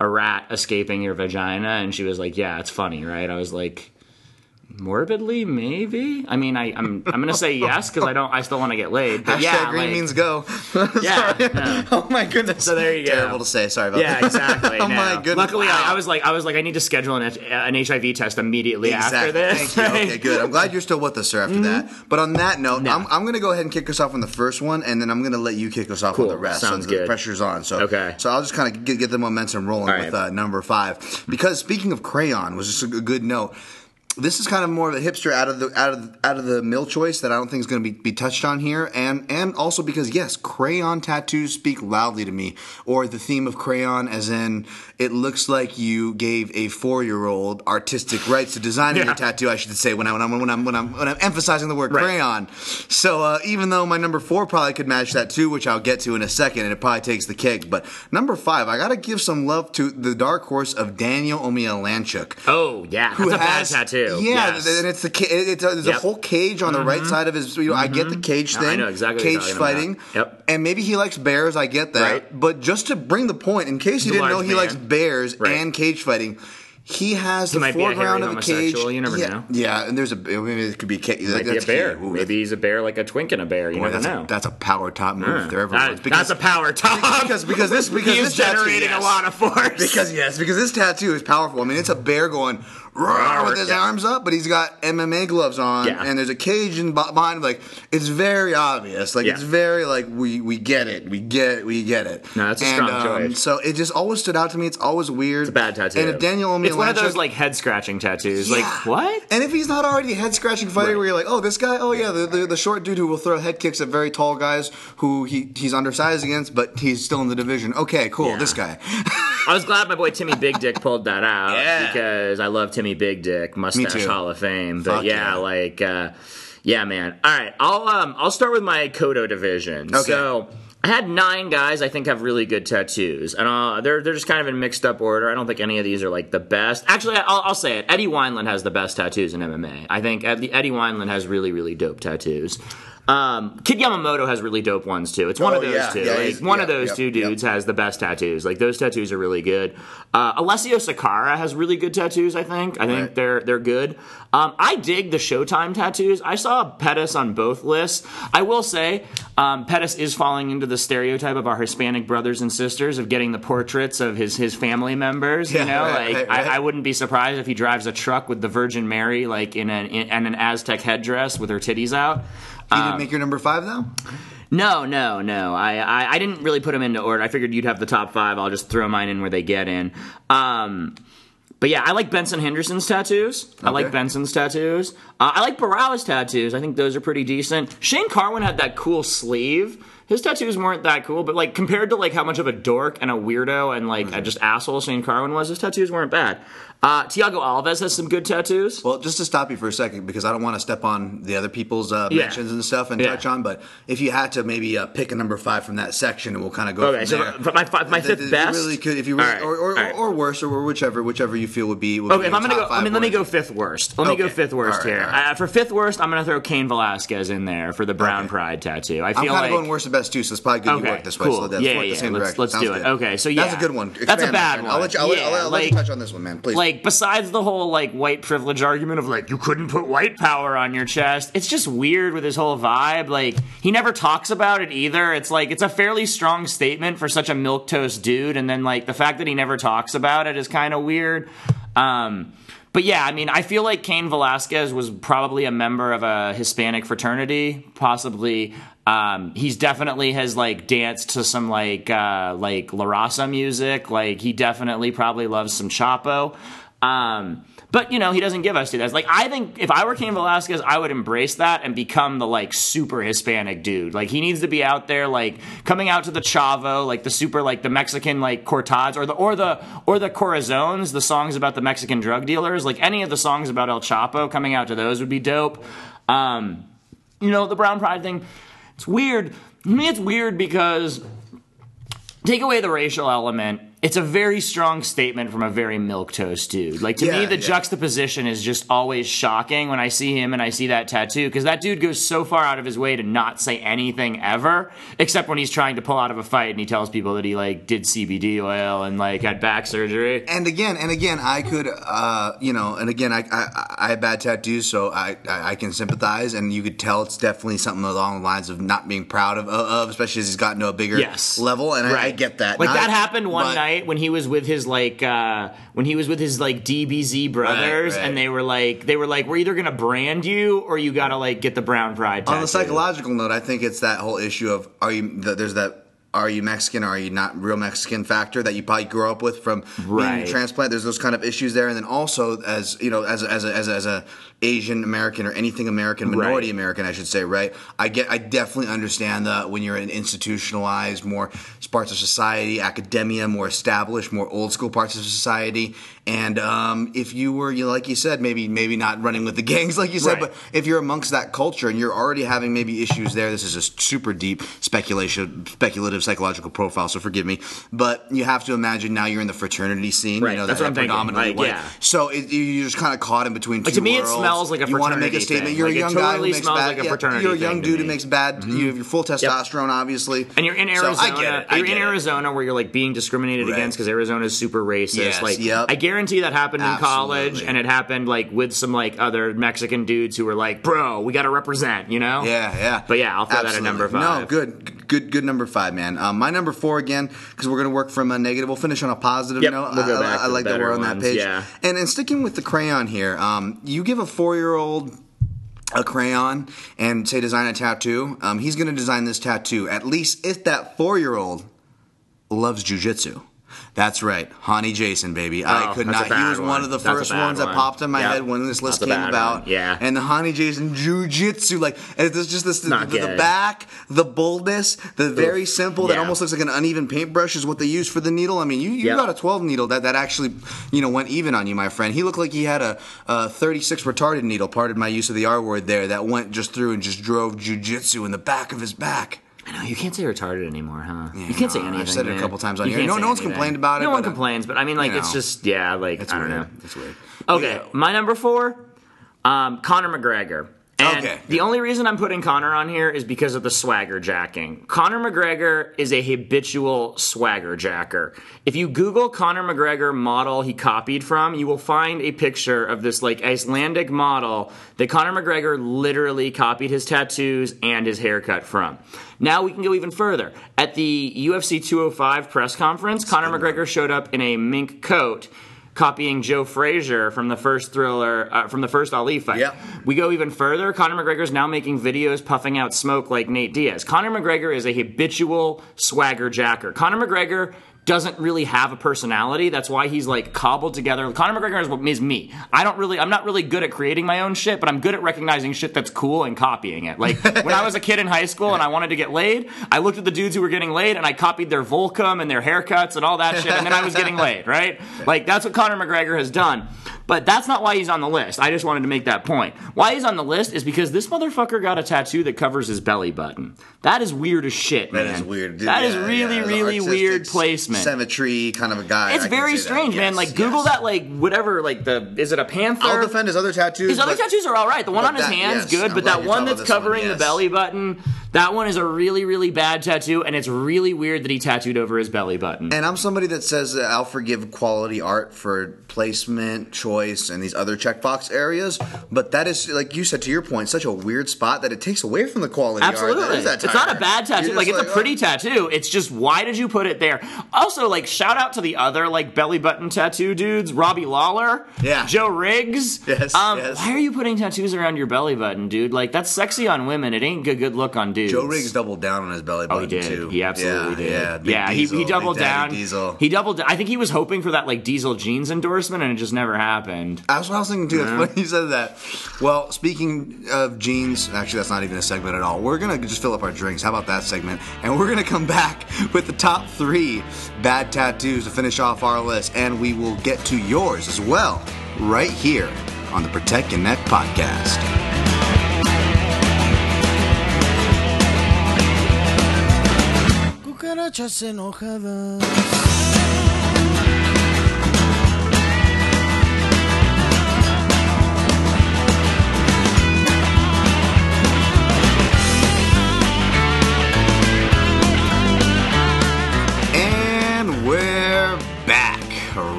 a rat escaping your vagina? And she was like, yeah, it's funny, right? I was like. Morbidly, maybe. I mean, I, I'm I'm gonna say yes because I don't. I still want to get laid. But Hashtag yeah, green like- means go. [LAUGHS] Yeah, yeah. [LAUGHS] Oh my goodness. So there you go. Terrible to say. Sorry about Yeah, that. Yeah exactly. [LAUGHS] oh no. my goodness. Luckily, Wow. I, I was like, I was like, I need to schedule an, an HIV test immediately Exactly. after this. Thank you. Okay, good. I'm glad you're still with us, sir, after that. But on that note, No. I'm, I'm to go ahead and kick us off on the first one, and then I'm to let you kick us off Cool. on the rest. Sounds so the pressure's on. So, Okay. So I'll just kind of get, get the momentum rolling All with right. uh, number five. Because speaking of crayon, was just a good note. This is kind of more of a hipster out of the out of out of the mill choice that I don't think is going to be, be touched on here, and and also because yes, crayon tattoos speak loudly to me, or the theme of crayon, as in it looks like you gave a four year old artistic rights to designing Yeah. your tattoo. I should say when I when I'm when I'm when I'm, when I'm emphasizing the word Right. crayon. So uh, even though my number four probably could match that too, which I'll get to in a second, and it probably takes the cake, but number five, I got to give some love to the dark horse of Daniel Omielańczuk Oh yeah, that's who a has- bad tattoo. Yeah, Yes. Mm-hmm. and it's the it's a, there's a whole cage on the right side of his. You know, I get the cage No, thing. I know exactly cage fighting. Yep. And maybe he likes bears. I get that. Right. But just to bring the point, in case you He's a didn't know, he man. likes bears Right. and cage fighting. He has He the be a foreground of a cage. you never yeah, know. Yeah, and there's a. I mean, it could be a cage. Might be a bear. Maybe he's a bear like a twink and a bear. You Boy, never that's, know. a, that's a power top move if there ever That- was. Because, that's a power top. because because this [LAUGHS] because he this is tattoo- generating yes. a lot of force. Because yes, because this tattoo is powerful. I mean, it's a bear going "Roar," with his Yeah. arms up, but he's got MMA gloves on, Yeah. and there's a cage in behind. him. Like it's very obvious. Like Yeah. it's very like we we get it, we get it, we get it. No, that's a and, strong um, choice. So it just always stood out to me. It's always weird. It's a bad tattoo. And if Daniel it's one of those like head scratching tattoos. Like what? And if he's not already a head scratching fighter, Right. where you're like, oh, this guy, oh yeah, the, the, the short dude who will throw head kicks at very tall guys who he, he's undersized against, but he's still in the division. Okay, cool, this guy. [LAUGHS] I was glad my boy Timmy Big Dick pulled that out because I love Timmy Big Dick, Mustache. Hall of Fame. But Fuck yeah, yeah. like uh, yeah, man. All right, I'll um I'll start with my Cotto division. Okay. So I had nine guys I think have really good tattoos, and uh, they're they're just kind of in mixed up order. I don't think any of these are like the best. Actually, I'll, I'll say it. Eddie Wineland has the best tattoos in MMA. I think Eddie, Eddie Wineland has really really dope tattoos. Um, Kid Yamamoto has really dope ones too. It's one Oh, of those yeah, two. yeah, like, one of those yep, two yep. dudes has the best tattoos. Like those tattoos are really good. Uh, Alessio Sakara has really good tattoos. I think. I think Right. they're they're good. Um, I dig the Showtime tattoos. I saw Pettis on both lists. I will say, um, Pettis is falling into the stereotype of our Hispanic brothers and sisters of getting the portraits of his his family members. Yeah, you know, right, like right. I, I wouldn't be surprised if he drives a truck with the Virgin Mary, like in an in, and an Aztec headdress with her titties out. You Um, didn't make your number five though. No, no, no. I, I, I didn't really put them into order. I figured you'd have the top five. I'll just throw mine in where they get in. Um, but yeah, I like Benson Henderson's tattoos. I like Okay. Benson's tattoos. Uh, I like Barala's tattoos. I think those are pretty decent. Shane Carwin had that cool sleeve. His tattoos weren't that cool, but like compared to like how much of a dork and a weirdo and like a just asshole Shane Carwin was, his tattoos weren't bad. Uh, Thiago Alves has some good tattoos. Well, just to stop you for a second, because I don't want to step on the other people's uh, Yeah. mentions and stuff and Yeah. touch on, but if you had to maybe uh, pick a number five from that section, and we'll kind of go Okay, so there. my my Th- fifth th- best? Really could, if you really, All right, or, or, right. or worse, or whichever, whichever you feel would be. Would Okay, be if I'm gonna go, I mean, let me go fifth worst. Let me go fifth worst right, here. Uh, for fifth worst, I'm gonna throw Cain Velasquez in there for the Brown Okay. Pride tattoo. I I'm feel kind like going worst to best too, so it's probably good Okay, you work this way. cool. So that's Yeah, work yeah, the same let's- direction. let's Sounds do it. Okay, so yeah. that's a good one. That's a bad friend. I'll one. let you. I'll, let- Yeah, I'll, I'll let you touch on this one, man. Please. like besides the whole like white privilege argument of like you couldn't put white power on your chest it's just weird with his whole vibe like he never talks about it either it's like it's a fairly strong statement for such a milquetoast dude and then like the fact that he never talks about it is kind of weird um but yeah, I mean, I feel like Cain Velasquez was probably a member of a Hispanic fraternity, possibly. Um, he's definitely has like danced to some like uh, like La Raza music. Like he definitely probably loves some Chapo. Um, but you know, he doesn't give us to that. Like I think if I were Cain Velasquez, I would embrace that and become the like super Hispanic dude. Like he needs to be out there, like coming out to the Chavo, like the super, like the Mexican, like Cortads, or the or the or the Corazones, the songs about the Mexican drug dealers. Like any of the songs about El Chapo, coming out to those would be dope. Um, you know, the Brown Pride thing. It's weird. To me, it's weird because take away the racial element. It's a very strong statement from a very milquetoast dude. Like to me, the yeah. juxtaposition is just always shocking when I see him and I see that tattoo because that dude goes so far out of his way to not say anything ever, except when he's trying to pull out of a fight and he tells people that he like did CBD oil and like had back surgery. and again and again i could uh you know and again i i, I have bad tattoos so I, I i can sympathize and you could tell it's definitely something along the lines of not being proud of, of especially as he's gotten to a bigger Yes. level and I, I get that Like Not- that happened one but- night when he was with his like uh when he was with his like DBZ brothers Right, right. and they were like they were like we're either gonna brand you or you gotta like get the brown pride on the psychological note i think it's that whole issue of are you there's that are you Mexican? Are you not real Mexican? Factor that you probably grew up with from being a transplant. There's those kind of issues there, and then also as you know, as as a, as a, as a Asian American or anything American, minority Right. American, I should say, right? I get, I definitely understand that when you're in institutionalized, more parts of society, academia, more established, more old school parts of society, and um, if you were, you know, like you said, maybe maybe not running with the [LAUGHS] gangs, like you said, Right. but if you're amongst that culture and you're already having maybe issues there, this is a super deep speculation, speculative psychological profile. So forgive me, but you have to imagine now you're in the fraternity scene. Right, You know, that's that what I'm thinking, predominantly like, white. yeah. So it, you- you're just kind of caught in between two Like, to me, it smells like a You want to make a fraternity statement. thing. You're Like, a young guy who makes bad. like yeah, you're a young dude who makes bad. Mm-hmm. You have your full testosterone, obviously, And you're in So Arizona. I get it. I you're get in it. Arizona where you're like being discriminated Right. against because Arizona is super racist. Yes, like, yep. I guarantee that happened in college, and it happened like with some like other Mexican dudes who were like, "Bro, we got to represent," you know? Yeah, yeah. But yeah, I'll throw that at number five. No, good, good, good number five, man. Um, my number four again, because we're gonna work from a negative. We'll finish on a positive Yep, note. we'll go I, back I to the like that we're on that page. yeah. And and sticking with the crayon here, um, you give a four-year-old a crayon and say design a tattoo. Um, he's gonna design this tattoo at least if that four-year-old loves jujitsu. That's right, Hani Jason, baby. I Oh, could not. He was one. one. of the That's first ones that popped in my Yep. head when this list That's came about. one. Yeah. And the Hani Jason Jiu-Jitsu, like it's just this the, the, the back, the boldness, the very simple that almost looks like an uneven paintbrush is what they use for the needle. I mean, you, you Yep. got a 12 needle that, that actually, you know, went even on you, my friend. He looked like he had a, a 36 retarded needle, pardon my use of the R word there, that went just through and just drove Jiu-Jitsu in the back of his back. I know you can't say retarded anymore, huh? you can't say no, I've anything. said it a man. couple times on You here. can't No- say no one's anything. complained about it, No one but, uh, complains, but I mean, like, you it's know. just yeah, like It's I don't weird. know. It's weird. Okay, Yeah. my number four, um, Conor McGregor. And Okay. the only reason I'm putting Conor on here is because of the swagger jacking. Conor McGregor is a habitual swagger jacker. If you Google Conor McGregor model he copied from, you will find a picture of this like Icelandic model that Conor McGregor literally copied his tattoos and his haircut from. Now we can go even further. At the UFC 205 press conference, Conor McGregor showed up in a mink coat copying Joe Frazier from the first thriller, uh, from the first Ali fight. Yep. We go even further. Conor McGregor is now making videos puffing out smoke like Nate Diaz. Conor McGregor is a habitual swagger jacker. Conor McGregor doesn't really have a personality. That's why he's like cobbled together. Conor McGregor is, what- is me. I don't really, I'm not really good at creating my own shit, but I'm good at recognizing shit that's cool and copying it. Like [LAUGHS] when I was a kid in high school and I wanted to get laid, I looked at the dudes who were getting laid and I copied their Volcom and their haircuts and all that shit, and then I was getting laid, right? [LAUGHS] Like that's what Conor McGregor has done. But that's not why he's on the list. I just wanted to make that point. Why he's on the list is because this motherfucker got a tattoo that covers his belly button. That is weird as shit, That man. is weird. That is Yeah, really, yeah, really weird placement. Symmetry kind of a guy. It's I very that. strange, man. Yes, Like Google yes. that, like whatever, like the is it a panther? I'll defend his other tattoos. His other tattoos are all right. The one on his that- hand's yes, good, I'm but that one that's this one, covering the belly button, that one is a really, really bad tattoo, and it's really weird that he tattooed over his belly button. And I'm somebody that says that I'll forgive quality art for placement, choice, and these other checkbox areas. But that is, like you said, to your point, such a weird spot that it takes away from the quality Absolutely. art. That it's not a bad tattoo. You're Like it's a pretty oh. tattoo. It's just why did you put it there? Also, like shout out to the other like belly button tattoo dudes, Robbie Lawler, Yeah. Joe Riggs. Yes, Um, yes. Why are you putting tattoos around your belly button, dude? Like that's sexy on women. It ain't good good look on dudes. Joe Riggs doubled down on his belly Oh, button he did. too. He absolutely yeah, did. Yeah, Big he, Diesel, he doubled down. Diesel. He doubled. I think he was hoping for that like Diesel jeans endorsement, and it just never happened. That's what I was thinking too. Funny you said that. Well, speaking of jeans, actually, that's not even a segment at all. We're gonna just fill up our drinks. How about that segment? And we're gonna come back [LAUGHS] with the top three bad tattoos to finish off our list, and we will get to yours as well, right here on the Protect Your Neck podcast. Cucarachas enojadas.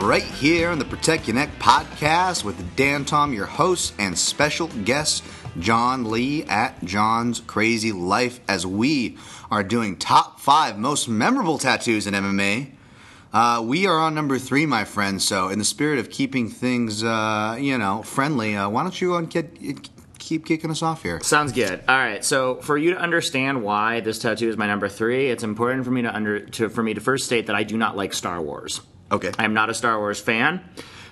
Right here on the Protect Your Neck podcast with Dan Tom, your host, and special guest Jon Lee at Jon's Crazy Life as we are doing top five most memorable tattoos in MMA. Uh, we are on number three, my friend. So, in the spirit of keeping things, uh, you know, friendly, uh, why don't you get keep kicking us off here. Sounds good. All right. So for you to understand why this tattoo is my number three, it's important for me to under to for me to first state that I do not like Star Wars. Okay. I am not a Star Wars fan.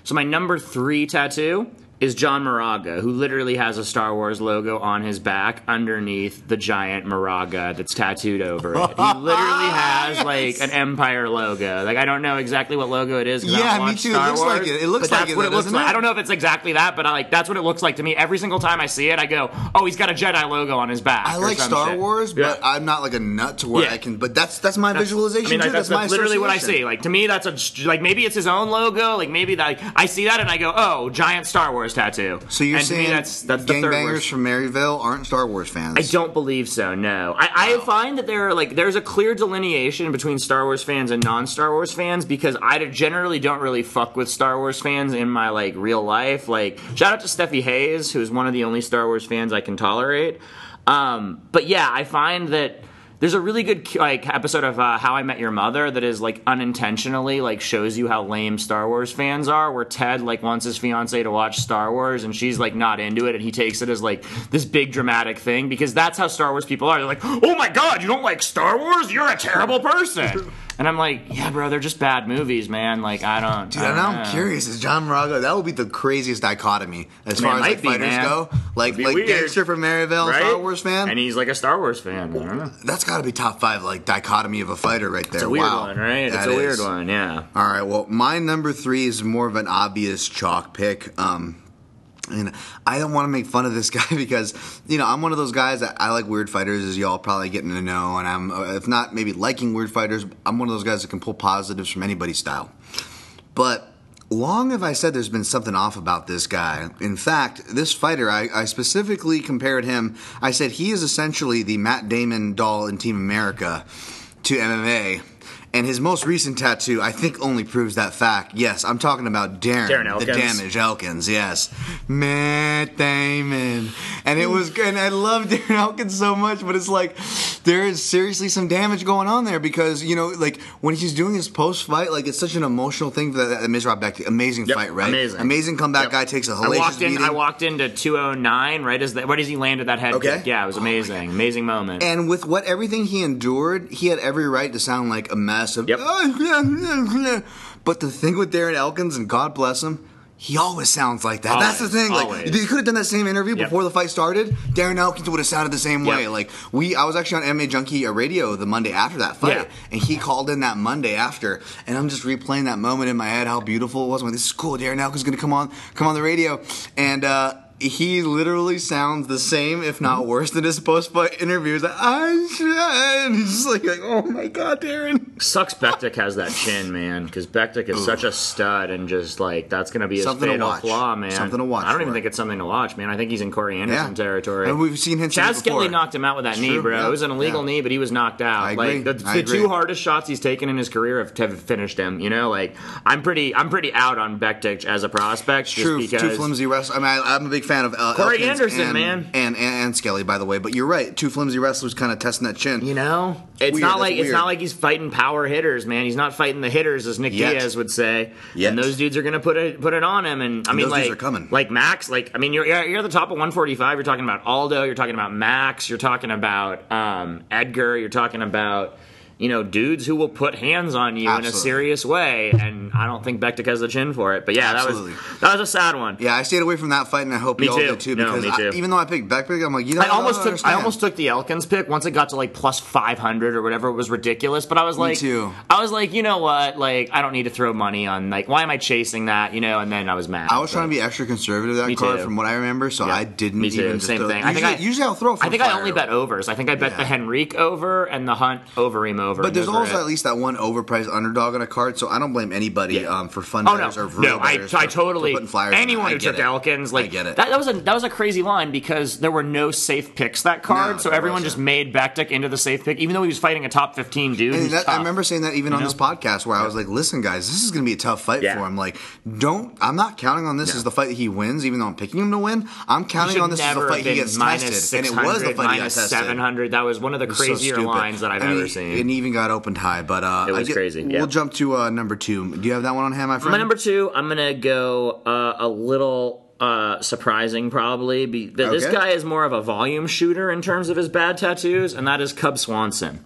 So my number three tattoo is John Moraga, who literally has a Star Wars logo on his back underneath the giant Moraga that's tattooed over it. He [LAUGHS] literally has like an Empire logo. Like I don't know exactly what logo it is. 'cause I Yeah, don't me watch too. It looks Wars, like it. It looks like it, what it looks like. it? I don't know if it's exactly that, but I like that's what it looks like to me. Every single time I see it, I go, "Oh, he's got a Jedi logo on his back." I like Star shit. Wars, but Yeah. I'm not like a nut to where Yeah. I can. But that's that's my That's- visualization I mean, too. like, that's, my that's literally what I see. Like to me, that's a like maybe it's his own logo. Like maybe that I see that and I go, oh, giant Star Wars tattoo. So you're and to saying me, that's that's the third gangbangers from Maryvale aren't Star Wars fans? I don't believe so. No, I, I find that there are like there's a clear delineation between Star Wars fans and non-Star Wars fans because I generally don't really fuck with Star Wars fans in my like real life. Like shout out to Steffi Hayes, who is one of the only Star Wars fans I can tolerate. Um, but yeah, I find that there's a really good like episode of uh, How I Met Your Mother that is like unintentionally like shows you how lame Star Wars fans are. Where Ted like wants his fiance to watch Star Wars and she's like not into it, and he takes it as like this big dramatic thing because that's how Star Wars people are. They're like, "Oh my god, you don't like Star Wars? You're a terrible person." [LAUGHS] And I'm like, "Yeah, bro, they're just bad movies, man. Like I don't." Dude, I and don't now I'm curious. Is John Moraga? That would be the craziest dichotomy as Man, far as like be, fighters man. go. Like like weird. gangster from Maryvale, Right? Star Wars fan. and he's like a Star Wars fan. I don't know. that's got to be top five like dichotomy of a fighter right there. It's a weird wow. one, right? That it's a weird one, yeah. All right. Well, my number three is more of an obvious chalk pick. Um, and I don't want to make fun of this [LAUGHS] guy because you know I'm one of those guys that I like weird fighters, as y'all probably getting to know, and I'm uh, if not maybe liking weird fighters, I'm one of those guys that can pull positives from anybody's style. But long have I said there's been something off about this guy. In fact, this fighter, I, I specifically compared him. I said he is essentially the Matt Damon doll in Team America to MMA. And his most recent tattoo, I think, only proves that fact. Yes, I'm talking about Darren, Darren the Damage Elkins. Yes, Matt Damon, and it was good. And I love [LAUGHS] Darren Elkins so much, but it's like there is seriously some damage going on there because you know, like when he's doing his post fight, like it's such an emotional thing for that, that Mirsad Bektic. Amazing Yep, fight, right? amazing. amazing comeback. Yep. Guy takes a hellacious walked in. beating. I walked into 209 right as the, right as he landed that head Okay. kick. Yeah, it was oh amazing, amazing moment. And with what everything he endured, he had every right to sound like a mess of. Yep. Oh, but the thing with Darren Elkins, and God bless him, he always sounds like that. That's the thing. Like always. he could have done that same interview Yep. before the fight started. Darren Elkins would have sounded the same way. Like we, I was actually on MMA Junkie Radio the Monday after that fight, Yeah. and he called in that Monday after, and I'm just replaying that moment in my head, how beautiful it was. I'm like, this is cool. Darren Elkins is gonna come on, come on the radio, and. uh he literally sounds the same, if Mm-hmm. not worse, than his post-fight interviews. Like, I should. And he's just like, like, oh my god, Darren. Sucks Bektic has that chin, man, because Bektic is such a stud, and just like that's gonna be his Something to fatal watch. flaw, man. Something to watch I don't even think it's something to watch, man. I think he's in Corey Anderson Yeah. territory. And we've seen him. Chas. Skelly knocked him out with that knee, true, bro. yeah, It was an illegal yeah. knee, but he was knocked out. I agree, Like the, the two hardest shots he's taken in his career have, have finished him. You know, like I'm pretty, I'm pretty out on Bektic as a prospect. just True, because too flimsy wrestlers. I mean, I, I'm a big fan of uh, Corey Elkins Anderson, and, man. and, and and Skelly, by the way. But you're right, two flimsy wrestlers kind of testing that chin. You know, it's weird, not like it's weird. not like he's fighting power hitters, man. He's not fighting the hitters, as Nick Yet. Diaz would say. Yet. And those dudes are gonna put it put it on him. And I mean, those like, dudes are coming. like Max. Like, I mean, you're you're you're at the top of 145. You're talking about Aldo. You're talking about Max. You're talking about um, Edgar. You're talking about. You know, dudes who will put hands on you in a serious way, and I don't think Bektic has the chin for it. But yeah, Absolutely. that was that was a sad one. Yeah, I stayed away from that fight, and I hope Me you all too. did too. No, Because I- even though I picked Bektic, I'm like, you know, I almost don't took I almost took the Elkins pick once it got to like plus five hundred or whatever. It was ridiculous, but I was like, too. I was like, you know what? Like, I don't need to throw money on like, why am I chasing that? You know? And then I was mad. I was trying to be extra conservative that Me card too. from what I remember, so Yeah. I didn't Me too. even Same thing. I think I usually I'll throw. I think I only bet overs. I think I bet the Henrique over and the Hunt Overeem over. But there's were also it. at least that one overpriced underdog on a card, so I don't blame anybody Yeah. um, for fun Oh no, or no! I, bettors I totally. for anyone who took. Elkins, like I get it. That, that was a that was a crazy line because there were no safe picks that card, No, so everyone wasn't. just made Bektic into the safe pick, even though he was fighting a top fifteen dude. That, I remember saying that even on know? this podcast where I was like, "Listen, guys, this is going to be a tough fight Yeah. for him. Like, don't. I'm not counting on this No. as the fight that he wins, even though I'm picking him to win. I'm counting on this as the fight he gets tested, and it was the 600, fight he got tested. 700. That was one of the It was so crazier lines that I've ever seen. Even got opened high, but uh, It was get- crazy, yeah. We'll jump to uh, number two. Do you have that one on hand, my friend? My number two, I'm gonna go uh, a little uh, surprising, probably. Be, th- This guy is more of a volume shooter in terms of his bad tattoos, and that is Cub Swanson.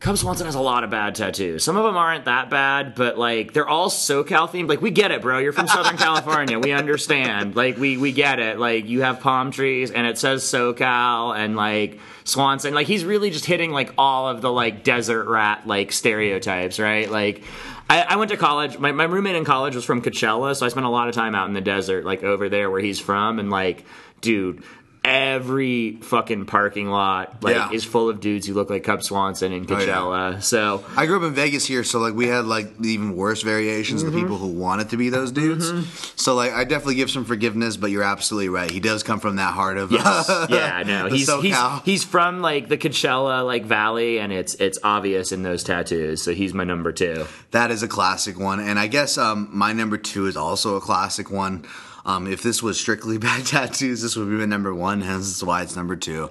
Cub Swanson has a lot of bad tattoos. Some of them aren't that bad, but like they're all SoCal themed. Like we get it, bro. You're from Southern [LAUGHS] California. We understand. Like we we get it. Like you have palm trees and it says SoCal and like Swanson. Like he's really just hitting like all of the like desert rat like stereotypes, right? Like I, I went to college. My, my roommate in college was from Coachella, so I spent a lot of time out in the desert, like over there where he's from, and like, dude. Every fucking parking lot like Yeah. is full of dudes who look like Cub Swanson and Oh, yeah. Coachella. So I grew up in Vegas here, so like we had like the even worse variations of the people who wanted to be those dudes. So like I definitely give some forgiveness, but you're absolutely right. He does come from that heart of Yes. [LAUGHS] yeah, no. He's, he's he's from like the Coachella like valley and it's it's obvious in those tattoos. So he's my number 2. That is a classic one, and I guess um, my number two is also a classic one. Um, if this was strictly [LAUGHS] bad tattoos, this would be my number one. Hence, why it's number two.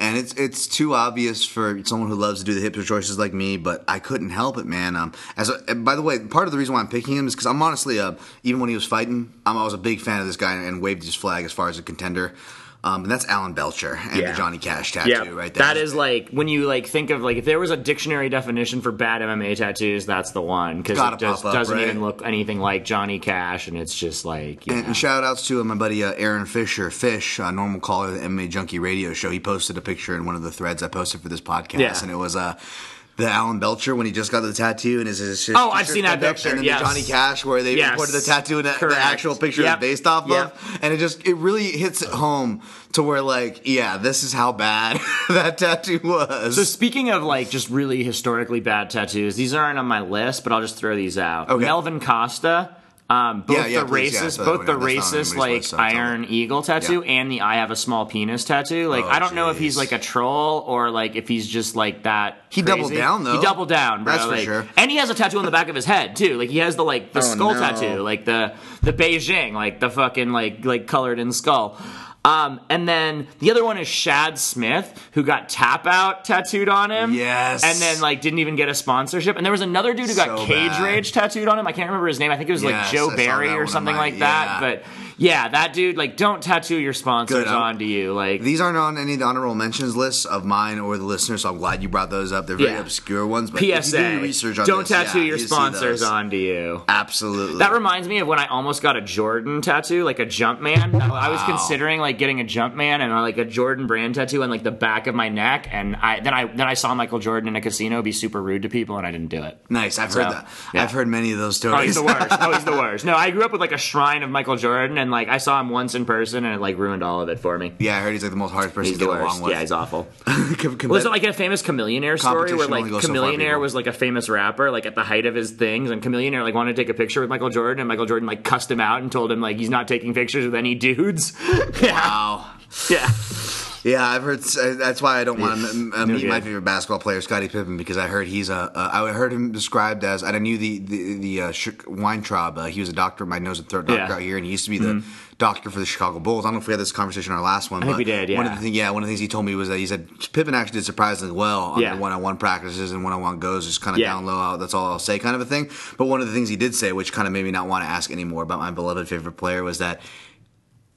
And it's it's too obvious for someone who loves to do the hipster choices like me, but I couldn't help it, man. Um, as a, by the way, part of the reason why I'm picking him is because I'm honestly, uh, even when he was fighting, um, I was a big fan of this guy and waved his flag as far as a contender. Um, and that's Alan Belcher and Yeah. the Johnny Cash tattoo Yeah. right there. That is like when you like think of like if there was a dictionary definition for bad MMA tattoos, that's the one cuz it just up, doesn't right? even look anything like Johnny Cash and it's just like yeah. And, and shout outs to my buddy uh, Aaron Fisher, Fish, uh, normal caller of the MMA Junkie radio show. He posted a picture in one of the threads I posted for this podcast, Yeah. and it was uh, the Alan Belcher when he just got the tattoo and his, his, his Oh, I've seen that picture, and then yes. the Johnny Cash where they Yes. reported the tattoo and the, the actual picture Yep. is based off Yep. of, and it just it really hits it home to where like yeah, this is how bad [LAUGHS] that tattoo was. So speaking of like just really historically bad tattoos, these aren't on my list, but I'll just throw these out. Okay. Melvin Costa, um, both Yeah, yeah, the please, yeah, racist, so both the that's not on racist like list, so. Iron Eagle tattoo Yeah. and the I have a small penis tattoo. Like Oh, I don't know if he's like a troll or like if he's just like that. He doubled down, though. He doubled down, bro. That's for like- sure. And he has a tattoo on the back of his head too. Like he has the like the Oh, skull no. tattoo, like the the Beijing, like the fucking like like colored in skull. Um, and then the other one is Shad Smith, who got tap out tattooed on him. Yes. And then like didn't even get a sponsorship. And there was another dude who got So Cage bad. Rage tattooed on him. I can't remember his name. I think it was Yes, like Joe Barry or something on like that. yeah. But yeah, that dude like don't tattoo your sponsors Good, onto you. Like These aren't on any of the honorable mentions lists of mine or the listeners, so I'm glad you brought those up. They're very Yeah. obscure ones, but do PSA. your research on don't this, tattoo yeah, your you sponsors onto you. Absolutely. That reminds me of when I almost got a Jordan tattoo, like a Jumpman. I was considering like getting a Jumpman and like a Jordan brand tattoo on like the back of my neck, and I then I then I saw Michael Jordan in a casino be super rude to people, and I didn't do it. nice. I've So, heard that. yeah. I've heard many of those stories. Oh, he's the worst. Oh, he's the [LAUGHS] worst. No, I grew up with like a shrine of Michael Jordan, and like I saw him once in person, and it like ruined all of it for me. yeah, I heard he's like the most hardest person He's to the get worst. along with. Yeah, he's awful. [LAUGHS] Was it like a famous Chamillionaire story where Competition like only goes so far, Chamillionaire people. was like a famous rapper like at the height of his things and Chamillionaire like wanted to take a picture with Michael Jordan and Michael Jordan like cussed him out and told him like he's not taking pictures with any dudes. [LAUGHS] yeah. Wow. Yeah. Yeah, I've heard. uh, That's why I don't want to uh, meet my favorite basketball player, Scottie Pippen, because I heard he's a. Uh, I heard him described as. And I knew the the, the uh, Weintraub. Uh, he was a doctor, my nose and throat doctor Yeah. Mm-hmm. out here, and he used to be the doctor for the Chicago Bulls. I don't know if we had this conversation in our last one. think but we did, One of yeah. the thing, yeah, one of the things he told me was that he said Pippen actually did surprisingly well on Yeah. one-on-one practices and one-on-one goes, just kind of Yeah. down low. out, That's all I'll say, kind of a thing. But one of the things he did say, which kind of made me not want to ask anymore about my beloved favorite player, was that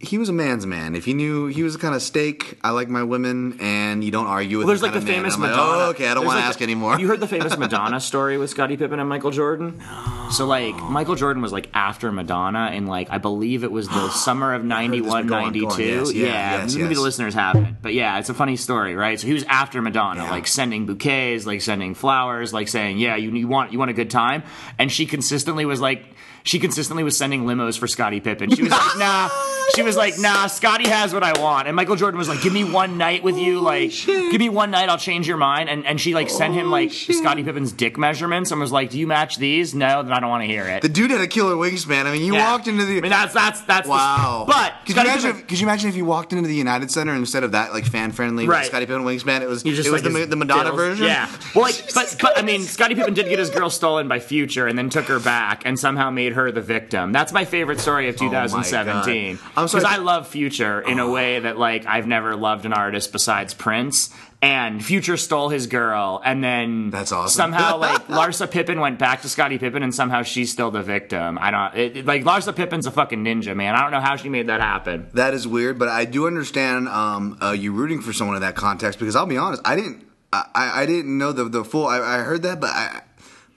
he was a man's man. If he knew he was a kind of steak, I like my women, and you don't argue with. Well, there's like the of man. famous like, Madonna. oh, okay, I don't want to like ask the- anymore. You heard the famous [LAUGHS] Madonna story with Scottie Pippen and Michael Jordan? No. So like Michael Jordan was like after Madonna in like I believe it was the [GASPS] summer of 91, but go on, go on. 92. Yes, yeah, yeah, yes, maybe yes. the listeners haven't. But yeah, it's a funny story, right? So he was after Madonna, Yeah. like sending bouquets, like sending flowers, like saying, "Yeah, you, you want you want a good time." And she consistently was like she consistently was sending limos for Scottie Pippen. She was like, "Nah." She was like, "Nah, Scotty has what I want." And Michael Jordan was like, "Give me one night with you, like, give me one night, I'll change your mind." And and she like sent him like Scottie Pippen's dick measurements and was like, "Do you match these?" No, then I don't want to hear it. the dude had a killer wingspan. I mean, you Yeah. walked into the. I mean, that's that's that's the- Wow! but could you Scottie imagine? Pippen- If, could you imagine if you walked into the United Center and instead of that, like fan friendly, Right. Scottie Pippen wingspan, it was just it was like the, his the Madonna dills. version. Yeah. Well, like, but but I mean, [LAUGHS] Scottie Pippen did get his girl stolen by Future and then took her back and somehow made her the victim. That's my favorite story of Oh 2017. God. I'm Because. I love Future in a way that like I've never loved an artist besides Prince. and Future stole his girl, and then That's awesome. somehow [LAUGHS] like Larsa Pippen went back to Scottie Pippen, and somehow she's still the victim. I don't it, it- like Larsa Pippen's a fucking ninja, man. I don't know how she made that happen. That is weird, but I do understand um, uh, you rooting for someone in that context because I'll be honest, I didn't, I, I I didn't know the the full. I, I heard that, but I.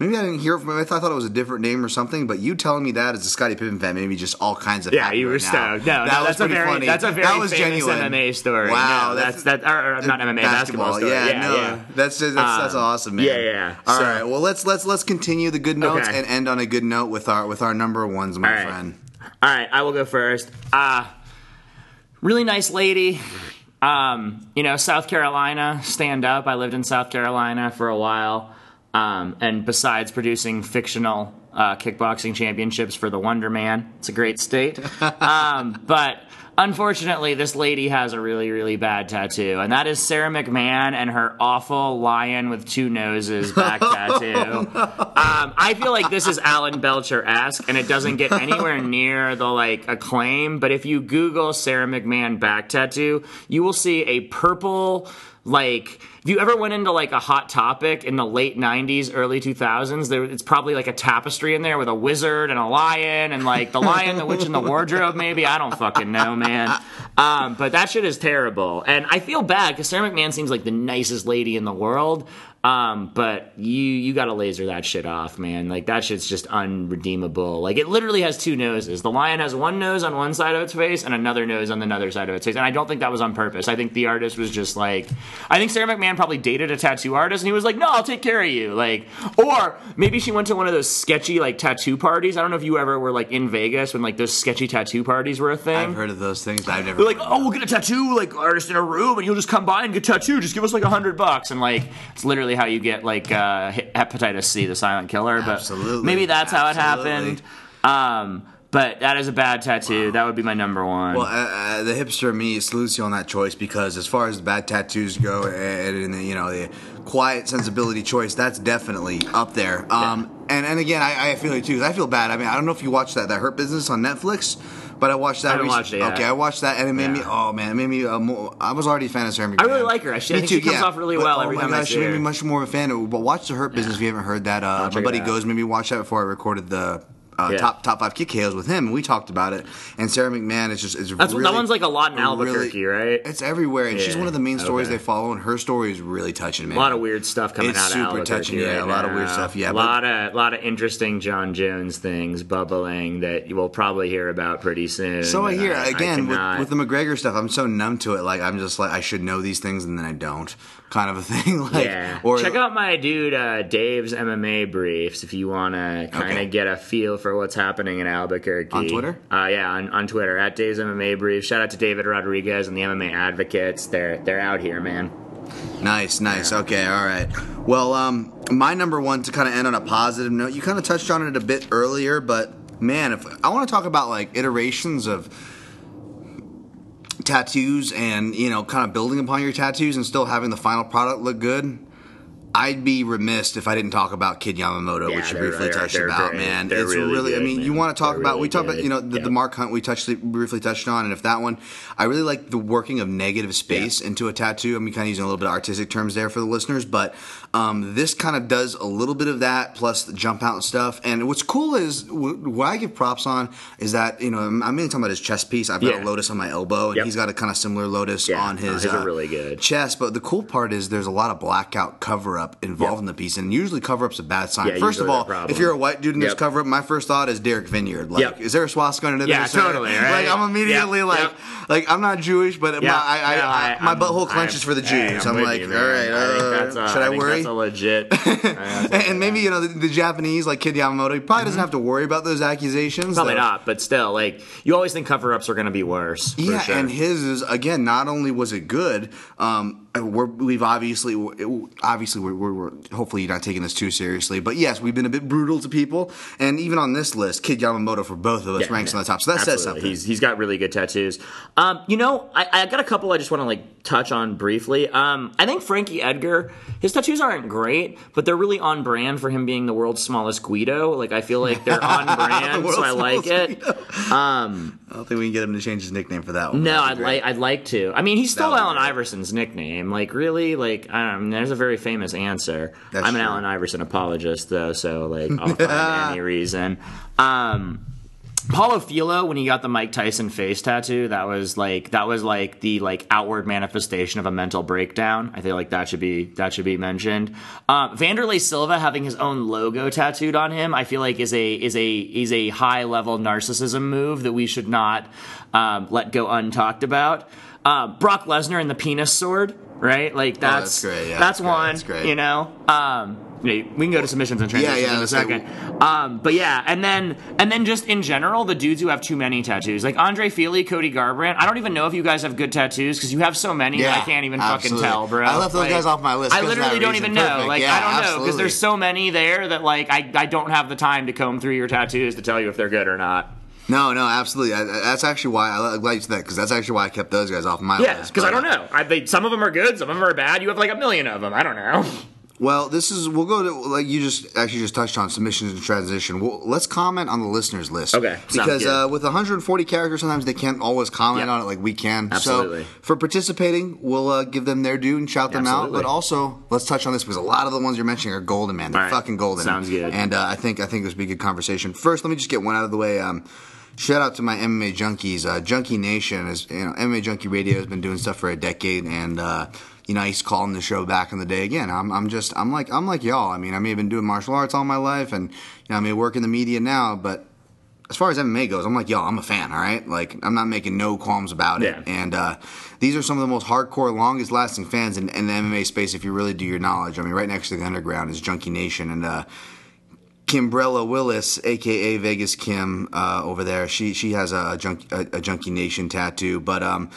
Maybe I didn't hear it from. I thought, I thought it was a different name or something. But you telling me that as a Scottie Pippen fan made me just all kinds of Yeah, you were right stoked. No, no, That was that's a very funny. that's a very that was famous genuine. MMA story. Wow, no, that's that. Or, or not MMA basketball, story. Yeah, Yeah, no, yeah. that's that's, that's Um, awesome, man. yeah, yeah. All So- right, well let's let's let's continue the good notes Okay. and end on a good note with our with our number ones, my All right. friend. All right, I will go first. Uh really nice lady. Um, you know, South Carolina, stand up. I lived in South Carolina for a while. Um, and besides producing fictional uh, kickboxing championships for the Wonder Man, it's a great state. [LAUGHS] um, but unfortunately, this lady has a really, really bad tattoo, and that is Sara McMann and her awful lion with two noses back [LAUGHS] tattoo. Um, I feel like this is Alan Belcher esque, and it doesn't get anywhere [LAUGHS] near the like acclaim. But if you Google Sara McMann back tattoo, you will see a purple like. If you ever went into like a hot topic in the late '90s, early 2000s, there it's probably like a tapestry in there with a wizard and a lion and like the lion, the witch, and the wardrobe. Maybe I don't fucking know, man. Um, but that shit is terrible, and I feel bad because Sara McMann seems like the nicest lady in the world. Um, but you you gotta laser that shit off, man. Like that shit's just unredeemable. Like it literally has two noses. The lion has one nose on one side of its face and another nose on the other side of its face. And I don't think that was on purpose. I think the artist was just like, I think Sara McMann probably dated a tattoo artist and he was like, no, I'll take care of you. Like, or maybe she went to one of those sketchy like tattoo parties. I don't know if you ever were like in Vegas when like those sketchy tattoo parties were a thing. I've heard of those things, but I've never. They're like, oh, we'll get a tattoo, like artist in a room, and you'll just come by and get tattoo. Just give us like a hundred bucks, and like it's literally how you get like uh, hepatitis C, the silent killer. But Absolutely. maybe that's how it happened. Um, but that is a bad tattoo. That would be my number one. Well, uh, uh, the hipster me salutes you on that choice because as far as the bad tattoos go, and, and the, you know the quiet sensibility choice, that's definitely up there. Um, and and again, I, I feel you too. I feel bad. I mean, I don't know if you watched that that Hurt Business on Netflix, but I watched that. haven't rec- watched it yet. Okay, I watched that, and it made me. Yeah. Oh man, it made me. Uh, more, I was already a fan of Sara McMann. I really like her. I- she- I Me think she comes yeah. off really But, well oh every time I gosh, see she made me much more of a fan. Of, but watch the Hurt Business if you haven't heard that. Uh, my buddy goes made me watch that before I recorded the. Uh, Yeah. top top five kick KOs with him. and We talked about it, and Sara McMann is just is what- that one's like a lot in Albuquerque, right? It's everywhere, and she's one of the main stories okay. they follow, and her story is really touching, man. a lot of weird stuff coming It's out of super Albuquerque touching, yeah, right a lot of weird now. stuff, yeah, a but- lot of lot of interesting Jon Jones things bubbling that you will probably hear about pretty soon. So I hear I- I again cannot- with, with the McGregor stuff. I'm so numb to it. Like I'm just like I should know these things, and then I don't. Kind of a thing. [LAUGHS] Like yeah. or Check out my dude uh, Dave's MMA briefs if you want to kind of Okay. get a feel for what's happening in Albuquerque. On Twitter? Uh, yeah, on, on Twitter at Dave's MMA briefs. Shout out to David Rodriguez and the MMA advocates. They're they're out here, man. Nice, nice. Okay, all right. Well, um, my number one to kind of end on a positive note. You kind of touched on it a bit earlier, but man, if I want to talk about like iterations of tattoos and you know kind of building upon your tattoos and still having the final product look good I'd be remiss if I didn't talk about Kid Yamamoto, Yeah, which you briefly touched about, great. man. They're it's really really, I good, mean, you want to talk They're about, we really talked about, you know, the, Yeah. the Mark Hunt we touched briefly touched on, and if that one, I really like the working of negative space into a tattoo. I'm kind of using a little bit of artistic terms there for the listeners, but um, this kind of does a little bit of that plus the jump out and stuff. And what's cool is wh- what I give props on is that, you know, I'm mainly talking about his chest piece. I've got a lotus on my elbow, and Yep. he's got a kind of similar lotus on no, his, his are uh, really good. chest. But the cool part is there's a lot of blackout cover up involved Yep. in the piece, and usually cover up's a bad sign. Yeah, first of all, if you're a white dude in this cover up, my first thought is Derek Vinyard. Like, Yep. is there a swastika under Yeah, this? or- totally, [LAUGHS] right? Like, I'm immediately Yep, like, yep. like I'm not Jewish, but my, I, I, no, I, I'm- butthole clenches I'm- for the hey, Jews. I'm I'm, like, you, all. I think uh, a- should I, worry? That's a legit. [LAUGHS] That's a- and maybe you know the, the Japanese, like Kid Yamamoto, he probably doesn't have to worry about those accusations. Mm-hmm. Probably though. not, but still, like you always think cover-ups are going to be worse. Yeah, and his is again. Not only was it good, um, we're, we've obviously, obviously, we're, we're, hopefully you're not taking this too seriously. But yes, we've been a bit brutal to people, and even on this list, Kid Yamamoto for both of us Yeah, ranks yeah. on the top. So that says something. He's he's got really good tattoos. Um, you know, I, I got a couple I just want to like touch on briefly. Um, I think Frankie Edgar, his tattoos aren't great, but they're really on brand for him being the world's smallest Guido. Like I feel like they're on [LAUGHS] brand, world's so I like it. Um, I don't think we can get him to change his nickname for that one. no, I'd like I'd like to. I mean, he stole would Allen. Iverson's nickname. Name. Like, really? Like, I don't know. There's a very famous answer. That's I'm an true. Allen Iverson apologist, though, so, like, I'll [LAUGHS] find any reason. Um, Paulo Filho, when he got the Mike Tyson face tattoo, that was like that was like the like outward manifestation of a mental breakdown. I feel like that should be that should be mentioned. Um, Wanderlei Silva having his own logo tattooed on him, I feel like is a is a is a high level narcissism move that we should not um, let go untalked about. Uh, Brock Lesnar and the penis sword, right? Like that's Oh, that's great, yeah, that's that's great, one. that's great. You know, um, yeah, we can go to submissions and transitions yeah, in a second. Um, but yeah, and then and then just in general, the dudes who have too many tattoos, like Andre Fili, Cody Garbrandt. I don't even know if you guys have good tattoos because you have so many that I can't even absolutely. fucking tell, bro. I left those Like, guys off my list I literally don't reason. even know. Perfect. Like Yeah, I don't know because there's so many there that like I I don't have the time to comb through your tattoos to tell you if they're good or not. No, no, absolutely. I, that's actually why I like that because that's actually why I kept those guys off my Yeah, list. because I don't know. I, they, some of them are good, some of them are bad. You have like a million of them. I don't know. Well, this is we'll go to like you just actually just touched on submissions and transition. Well, let's comment on the listeners list. Okay, because uh, with 140 characters, sometimes they can't always comment Yeah. on it like we can. Absolutely. So for participating, we'll uh, give them their due and shout them Absolutely. out. But also, let's touch on this because a lot of the ones you're mentioning are golden, man. They're right. fucking golden. Sounds good. And uh, I think I think this will be a good conversation. First, let me just get one out of the way. Um, Shout out to my MMA junkies. Uh, Junkie Nation is, you know, MMA Junkie Radio has been doing stuff for a decade, and uh, you know, I used to call in the show back in the day. Again, I'm, I'm just, I'm like, I'm like y'all. I mean, I may have been doing martial arts all my life, and you know, I may work in the media now, but as far as MMA goes, I'm like, y'all, I'm a fan, all right? Like, I'm not making no qualms about it. Yeah. And uh, these are some of the most hardcore, longest lasting fans in, in the MMA space if you really do your knowledge. I mean, right next to the underground is Junkie Nation. And uh, Kimbrella Willis, aka Vegas Kim, uh, over there, she she has a, junk, a, a Junkie Nation tattoo. But um,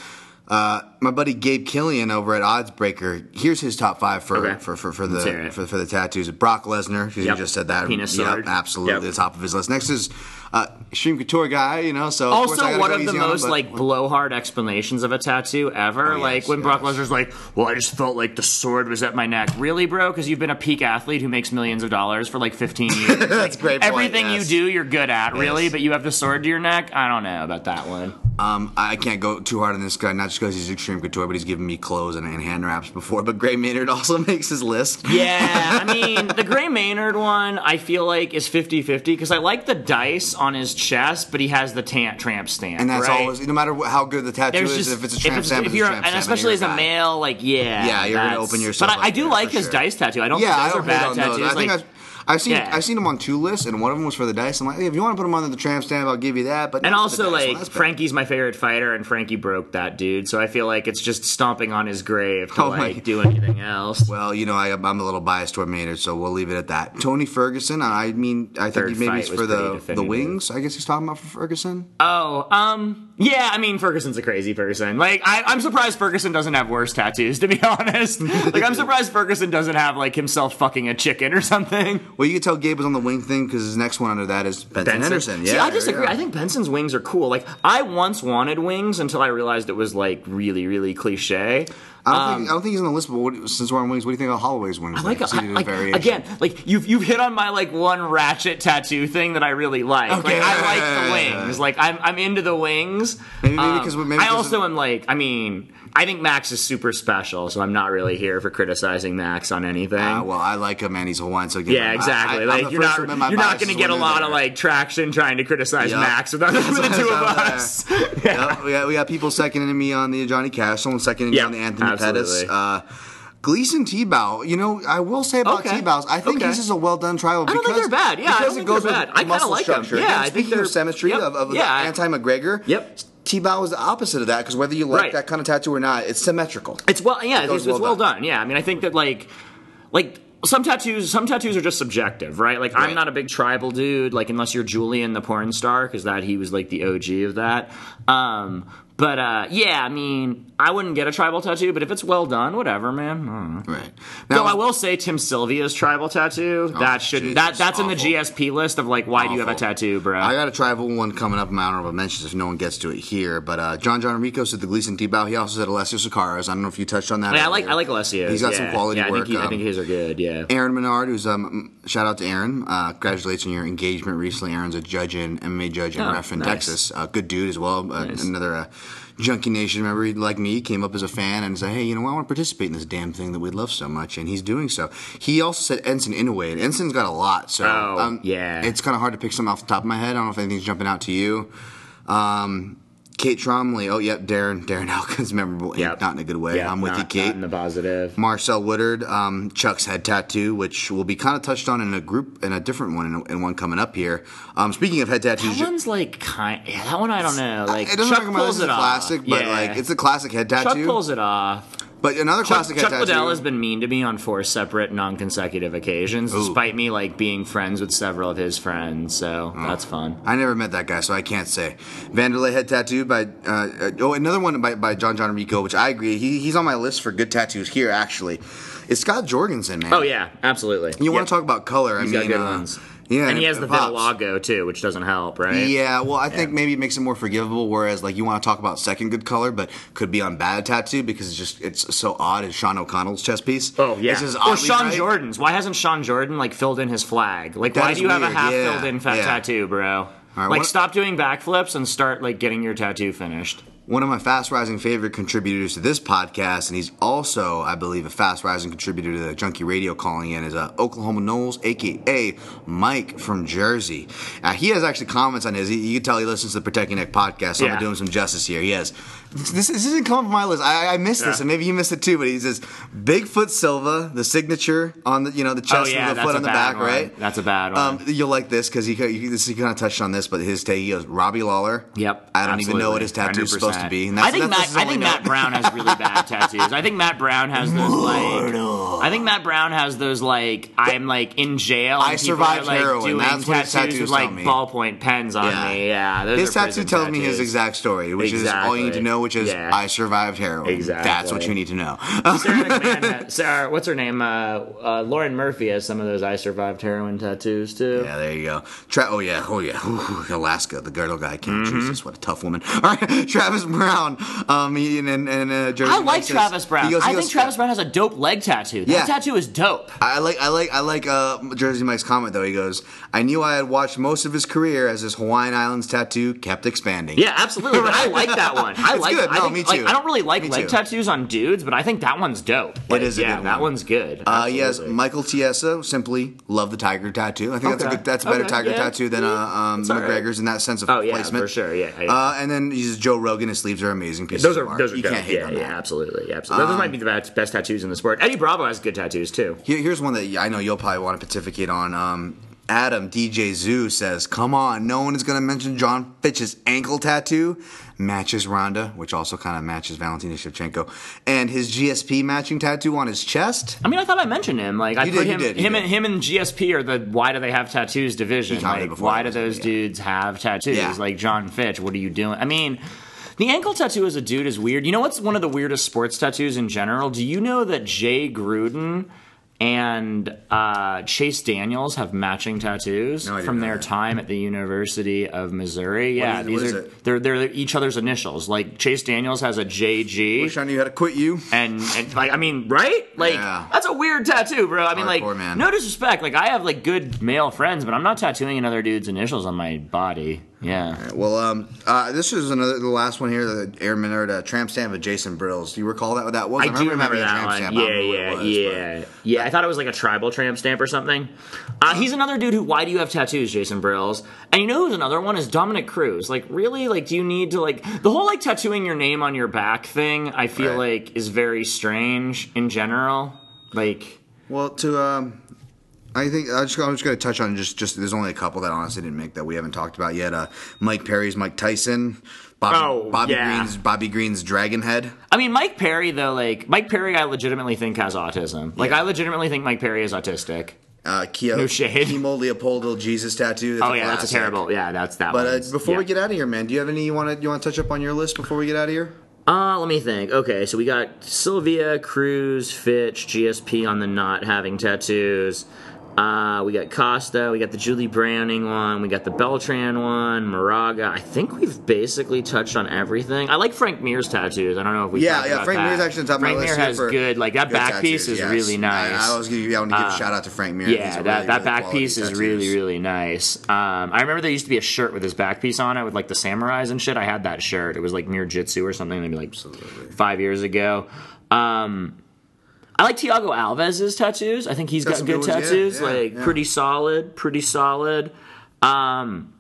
uh, my buddy Gabe Killian over at Oddsbreaker, here's his top five for Okay. for, for, for the for, for the tattoos. Brock Lesnar, 'cause you just said that. Penis Yep, sword. absolutely, Yep. the top of his list. Next is uh, Xtreme Couture guy, you know. So of course I Also, one of the on him, most like blowhard explanations of a tattoo ever. Oh, like yes, when Brock yes. Lesnar's like, "Well, I just felt like the sword was at my neck." Really, bro? Because you've been a peak athlete who makes millions of dollars for like 15 years. [LAUGHS] That's a great. point, Everything yes. you do, you're good at. Really, but you have the sword to your neck. I don't know about that one. Um, I can't go too hard on this guy, not just because he's Xtreme Couture, but he's given me clothes and, and hand wraps before. But Gray Maynard [LAUGHS] also makes his list. Yeah, I mean, the Gray Maynard one, I feel like is 50 50 because I like the dice on his chest, but he has the tan- tramp stamp. And that's right? always, no matter how good the tattoo There's is, just if it's a tramp stamp, if it's a you're tramp and stamp, especially as you're a guy. male, like yeah, Yeah, you're gonna open yourself But I, I do like his sure. dice tattoo. I don't Yeah, think those don't are bad those. tattoos. I like, I've seen Yeah. I've seen him on two lists, and one of them was for the dice. I'm like, hey, if you want to put him under the tramp stamp, I'll give you that. But and not for the also, like. Frankie's my favorite fighter, and Frankie broke that dude. So I feel like it's just stomping on his grave to Oh like do anything else. Well, you know, I, I'm a little biased toward Maynard, so we'll leave it at that. Tony Ferguson, I mean, I think Third he maybe it's for the the wings. I guess he's talking about for Ferguson. Oh, um, yeah. I mean, Ferguson's a crazy person. Like, I, I'm surprised Ferguson doesn't have worse tattoos. [LAUGHS] To be honest, like, I'm surprised Ferguson doesn't have like himself fucking a chicken or something. Well, you can tell Gabe was on the wing thing because his next one under that is Benson, Henderson. Yeah, See, I disagree. I think Benson's wings are cool. Like, I once wanted wings until I realized it was like really, really cliche. I don't, think, I don't think he's on the list, but what, since we're on wings, what do you think of Holloway's wings? I like, he like again, like you've you've hit on my like one ratchet tattoo thing that I really like. Okay. Like I like the wings. Like I'm I'm into the wings. Maybe- maybe Um, because maybe I because also of- am like I mean I think Max is super special, so I'm not really here for criticizing Max on anything. Uh, well, I like him, and he's a Hawaiian, so yeah, him- exactly. I, I, like you're not to admit my you're not going to get a lot they're of like traction trying to criticize Yup. Max without, with [LAUGHS] the two of us. [LAUGHS] Yep, we got we got people seconding me on the Johnny Cash, someone seconding me on the Anthony absolutely. Pettis. Uh, Gleison Tibau, you know, I will say about Okay. Tibau's, I think Okay. this is a well done trial. I don't think because, they're bad. Yeah, I don't it think goes they're bad. I kinda muscle like 'em. structure. Yeah, I think speaking they're- of symmetry yep. of, of Yeah, the anti-McGregor, Yep. Tibau is the opposite of that because whether you like Right. that kind of tattoo or not, it's symmetrical. It's well, yeah, goes it's, it's well well done. Yeah, I mean, I think that like, like some tattoos, some tattoos are just subjective, right? Like, I'm not a big tribal dude, like unless you're Julian the porn star, because that he was like the OG of that. Um, but uh, yeah, I mean, I wouldn't get a tribal tattoo, but if it's well done, whatever, man. I don't. Right. Though I will say Tim Sylvia's tribal tattoo that shouldn't. That that's in the. GSP list of like why do you have a tattoo, bro? I got a tribal one coming up in my honorable mentions if no one gets to it here. But uh, John John Rico said the Gleison Tibau. He also said Alessio Sakara's. I don't know if you touched on that. Yeah, I like. I like Alessio. He's got some quality yeah, I work. think, he, I um, think his are good. Yeah. Aaron Menard, who's um, shout out to Aaron. Uh, congratulations on your engagement recently. Aaron's a judge in MMA judge and Oh, ref in nice. Texas. Uh, good dude as well. Uh, Nice. Another uh, Junkie Nation member, like me, came up as a fan and said, "Hey, you know, what? I want to participate in this damn thing that we love so much," and he's doing so. He also said Enson Inoue, and Enson's got a lot, so Oh, yeah. it's kind of hard to pick some off the top of my head. I don't know if anything's jumping out to you. Um, Kate Tromley, oh yep, Darren Darren [LAUGHS] Elkins, memorable, Yep. not in a good way. Yeah, I'm with not, you, Kate. Not in the positive. Marcel Woodard, um, Chuck's head tattoo, which will be kind of touched on in a group in a different one in, in one coming up here. Um, speaking of head tattoos, That one's like kind. Yeah, that one I don't know. Like it doesn't Chuck pulls it a off. classic, but Yeah. like it's a classic head tattoo. Chuck pulls it off. But another Chuck, classic Chuck tattoo. Liddell has been mean to me on four separate non-consecutive occasions, despite me like being friends with several of his friends. So Oh. that's fun. I never met that guy, so I can't say. Wanderlei head tattoo by uh, oh another one by, by John John Rico, which I agree. He, he's on my list for good tattoos here. Actually, it's Scott Jorgensen, man. Oh yeah, absolutely. You want to talk about color? He's I mean, got good uh, ones. Yeah, and he has the pops. vitiligo too, which doesn't help, right? Yeah, well, I think maybe it makes it more forgivable. Whereas, like, you want to talk about second good color, but could be on bad tattoo because it's just it's so odd. Is Sean O'Connell's chest piece? Oh yeah. or Sean bright. Jordan's. Why hasn't Shawn Jordan like filled in his flag? Like, That why do you have a half yeah, filled in fat yeah. tattoo, bro? right, like, what- stop doing backflips and start like getting your tattoo finished. One of my fast rising favorite contributors to this podcast, and he's also, I believe, a fast rising contributor to the Junkie Radio calling in, is uh, Oklahoma Knowles, aka Mike from Jersey. Uh, he has actually comments on his. You can tell he listens to the Protect Ya Neck podcast, so Yeah. I'm doing some justice here. He has. This, this isn't coming from my list. I, I missed this, and maybe you missed it too. But he says Bigfoot Silva, the signature on the you know the chest Oh, yeah, with the foot on the back, one. right? That's a bad one. Um, you'll like this because he, he this he kind of touched on this, but his take he goes Robbie Lawler. Yep. I don't even know what absolutely. his tattoo is supposed to be. And I think that's, Matt. that's I think. Matt Brown has really bad [LAUGHS] tattoos. I think Matt Brown has those like. I think Matt Brown has those like I'm like in jail. I and people survived are, like, heroin. Doing That's what his tattoos tattoos with tell me. ballpoint pens on Yeah. me. Yeah, those His are tattoo prison tells me his tattoos. exact story, which is all you need to Exactly. know, which is Yeah. I survived heroin. Exactly. That's what you need to know. Sara McMann, had- Sarah, what's her name? Uh, uh, Lauren Murphy has some of those I survived heroin tattoos too. yeah, there you go. Tra- oh yeah, oh yeah. Ooh, Alaska, the girdle guy. Came. Mm-hmm. Jesus, what a tough woman. All right, [LAUGHS] Travis Browne. Um, he, and and, and uh, Jersey I like says- Travis Browne. he goes- he I goes, think Travis Browne has a dope leg tattoo. That Yeah. tattoo is dope. I like I like I like uh, Jersey Mike's comment though. He goes, "I knew I had watched most of his career as his Hawaiian Islands tattoo kept expanding." Yeah, absolutely. But I like that one. [LAUGHS] I It's like. good. I think, me like, too. I don't really like Me leg too. tattoos on dudes, but I think that one's dope. Like, is a yeah, good that one's good. Uh, yes, Michael Chiesa simply love the tiger tattoo. I think that's a good, that's a better Okay, tiger yeah. tattoo than uh, um, all right. McGregor's in that sense of Oh, yeah, placement. for sure, yeah, yeah. Uh, and then Joe Rogan. His sleeves are amazing pieces. Those of are art. those are you dope. can't hate yeah, on yeah, that. Um, absolutely, absolutely. those might be the best, best tattoos in the sport. Eddie Bravo has good tattoos too. Here, here's one that I know you'll probably want to pontificate on. Um, Adam DJ Zoo says, "Come on, no one is going to mention Jon Fitch's ankle tattoo matches Ronda, which also kind of matches Valentina Shevchenko, and his GSP matching tattoo on his chest." I mean, I thought I mentioned him. Like I You put did, you him, did, him, and him and GSP are the why do they have tattoos division? Like why do those yeah. dudes have tattoos? Yeah. Like Jon Fitch, what are you doing? I mean. The ankle tattoo as a dude is weird. You know what's one of the weirdest sports tattoos in general? Do you know that Jay Gruden and uh, Chase Daniels have matching tattoos No, from their that. time at the University of Missouri? Yeah, is- these what are they're they're each other's initials. Like Chase Daniels has a JG. Wish I knew how to quit you. And, and like I mean, right? Like Yeah. that's a weird tattoo, bro. I mean, like man. no disrespect. Like I have like good male friends, but I'm not tattooing another dude's initials on my body. Yeah. Well, um, uh, this is another the last one here, the Airman or the tramp stamp of Jason Brilz. Do you recall that what that was? I do remember a that tramp one. stamp. Yeah, yeah, was, yeah, yeah. I thought it was like a tribal tramp stamp or something. Uh, he's another dude who. Why do you have tattoos, Jason Brilz? And you know who's another one is Dominick Cruz. Like, really? Like, do you need to like the whole like tattooing your name on your back thing? I feel Right. like is very strange in general. Like, Well, to um, I think I just, I'm just going to touch on just just there's only a couple that honestly didn't make that we haven't talked about yet. Uh, Mike Perry's Mike Tyson, Bobby, Oh, Bobby yeah. Green's Bobby Green's Dragon Head. I mean, Mike Perry though. Like, Mike Perry, I legitimately think has autism. Like, Yeah. I legitimately think Mike Perry is autistic. Uh, Keo, No shade. Kimo Leopoldo Jesus tattoo. That's Oh yeah, that's a terrible. Yeah, that's that. But uh, before yeah. we get out of here, man, do you have any you want to you want to touch up on your list before we get out of here? Uh, let me think. Okay, so we got Sylvia, Cruz, Fitch, GSP on the not having tattoos. Uh, we got Costa, we got the Junie Browning one, we got the Beltran one, Moraga. I think we've basically touched on everything. I like Frank Mir's tattoos. I don't know if we. Yeah, yeah. Frank. Mir's actually on top of Frank my Mir list. here has for good, like that good back tattoos, piece is yes. really nice. I, I was gonna, I want to give a shout out to Frank Mir. Yeah, that, really, that really back piece is really, really nice. Um, I remember there used to be a shirt with his back piece on it with like the samurais and shit. I had that shirt. It was like Mir Jitsu or something, maybe like five years ago. Um, I like Thiago Alves's tattoos. I think he's Got got, good good ones, yeah, tattoos, yeah, like yeah. pretty solid, pretty solid. Um,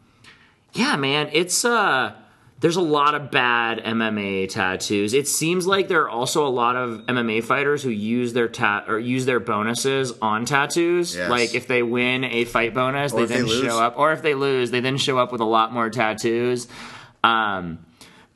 yeah, man, it's uh there's a lot of bad MMA tattoos. It seems like there are also a lot of MMA fighters who use their tat or use their bonuses on tattoos. Yes. Like if they win a fight bonus, Or they if they then show up, or if they lose, they then show up with a lot more tattoos. Um,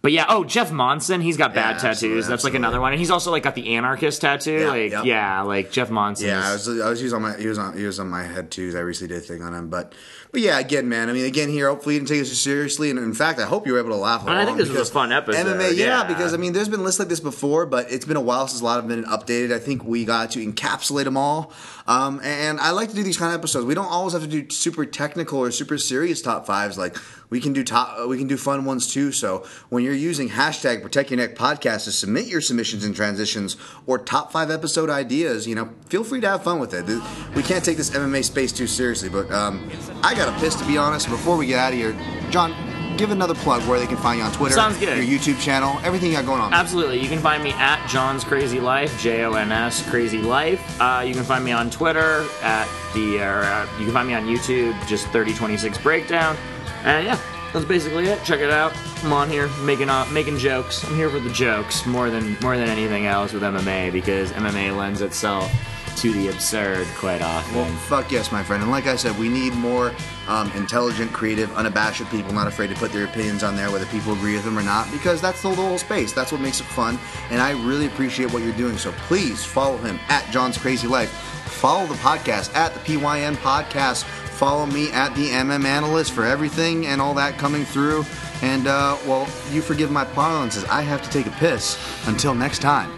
but yeah, oh Jeff Monson, he's got bad Yeah, tattoos. absolutely, That's like another one, and he's also like got the anarchist tattoo. Yeah, like yep. yeah, like Jeff Monson. Yeah, I was, I was he was on my he was on he was on my head too. I recently did a thing on him, but but yeah, again, man. I mean, again, here, hopefully, you didn't take us seriously, and in fact, I hope you were able to laugh. Along I think this was a fun episode, MMA, yeah, yeah. because I mean, there's been lists like this before, but it's been a while since a lot have been updated. I think we got to encapsulate them all, um, and I like to do these kind of episodes. We don't always have to do super technical or super serious top fives. Like we can do top, we can do fun ones too. So when you're using hashtag Protect Your Neck podcast to submit your submissions and transitions or top five episode ideas, you know, feel free to have fun with it. We can't take this MMA space too seriously, but um, I got a piss to be honest. Before we get out of here, Jon, give another plug where they can find you on Twitter, Sounds good. your YouTube channel, everything you got going on. Absolutely. You can find me at Jon's Crazy Life, J O N S Crazy Life. Uh, you can find me on Twitter at the, or uh, you can find me on YouTube, just 3026 Breakdown. And yeah, that's basically it. Check it out. I'm on here making uh, making jokes. I'm here for the jokes more than more than anything else with MMA because MMA lends itself to the absurd quite often. Well, fuck yes, my friend. And like I said, we need more um, intelligent, creative, unabashed people, not afraid to put their opinions on there, whether people agree with them or not, because that's the whole space. That's what makes it fun. And I really appreciate what you're doing. So please follow him at Jon's Crazy Life. Follow the podcast at the PYN Podcast. Follow me at the MM Analyst for everything and all that coming through. And, uh, well, you forgive my parlances. I have to take a piss. Until next time,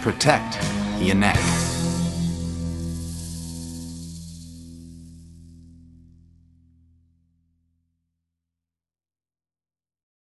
protect your neck.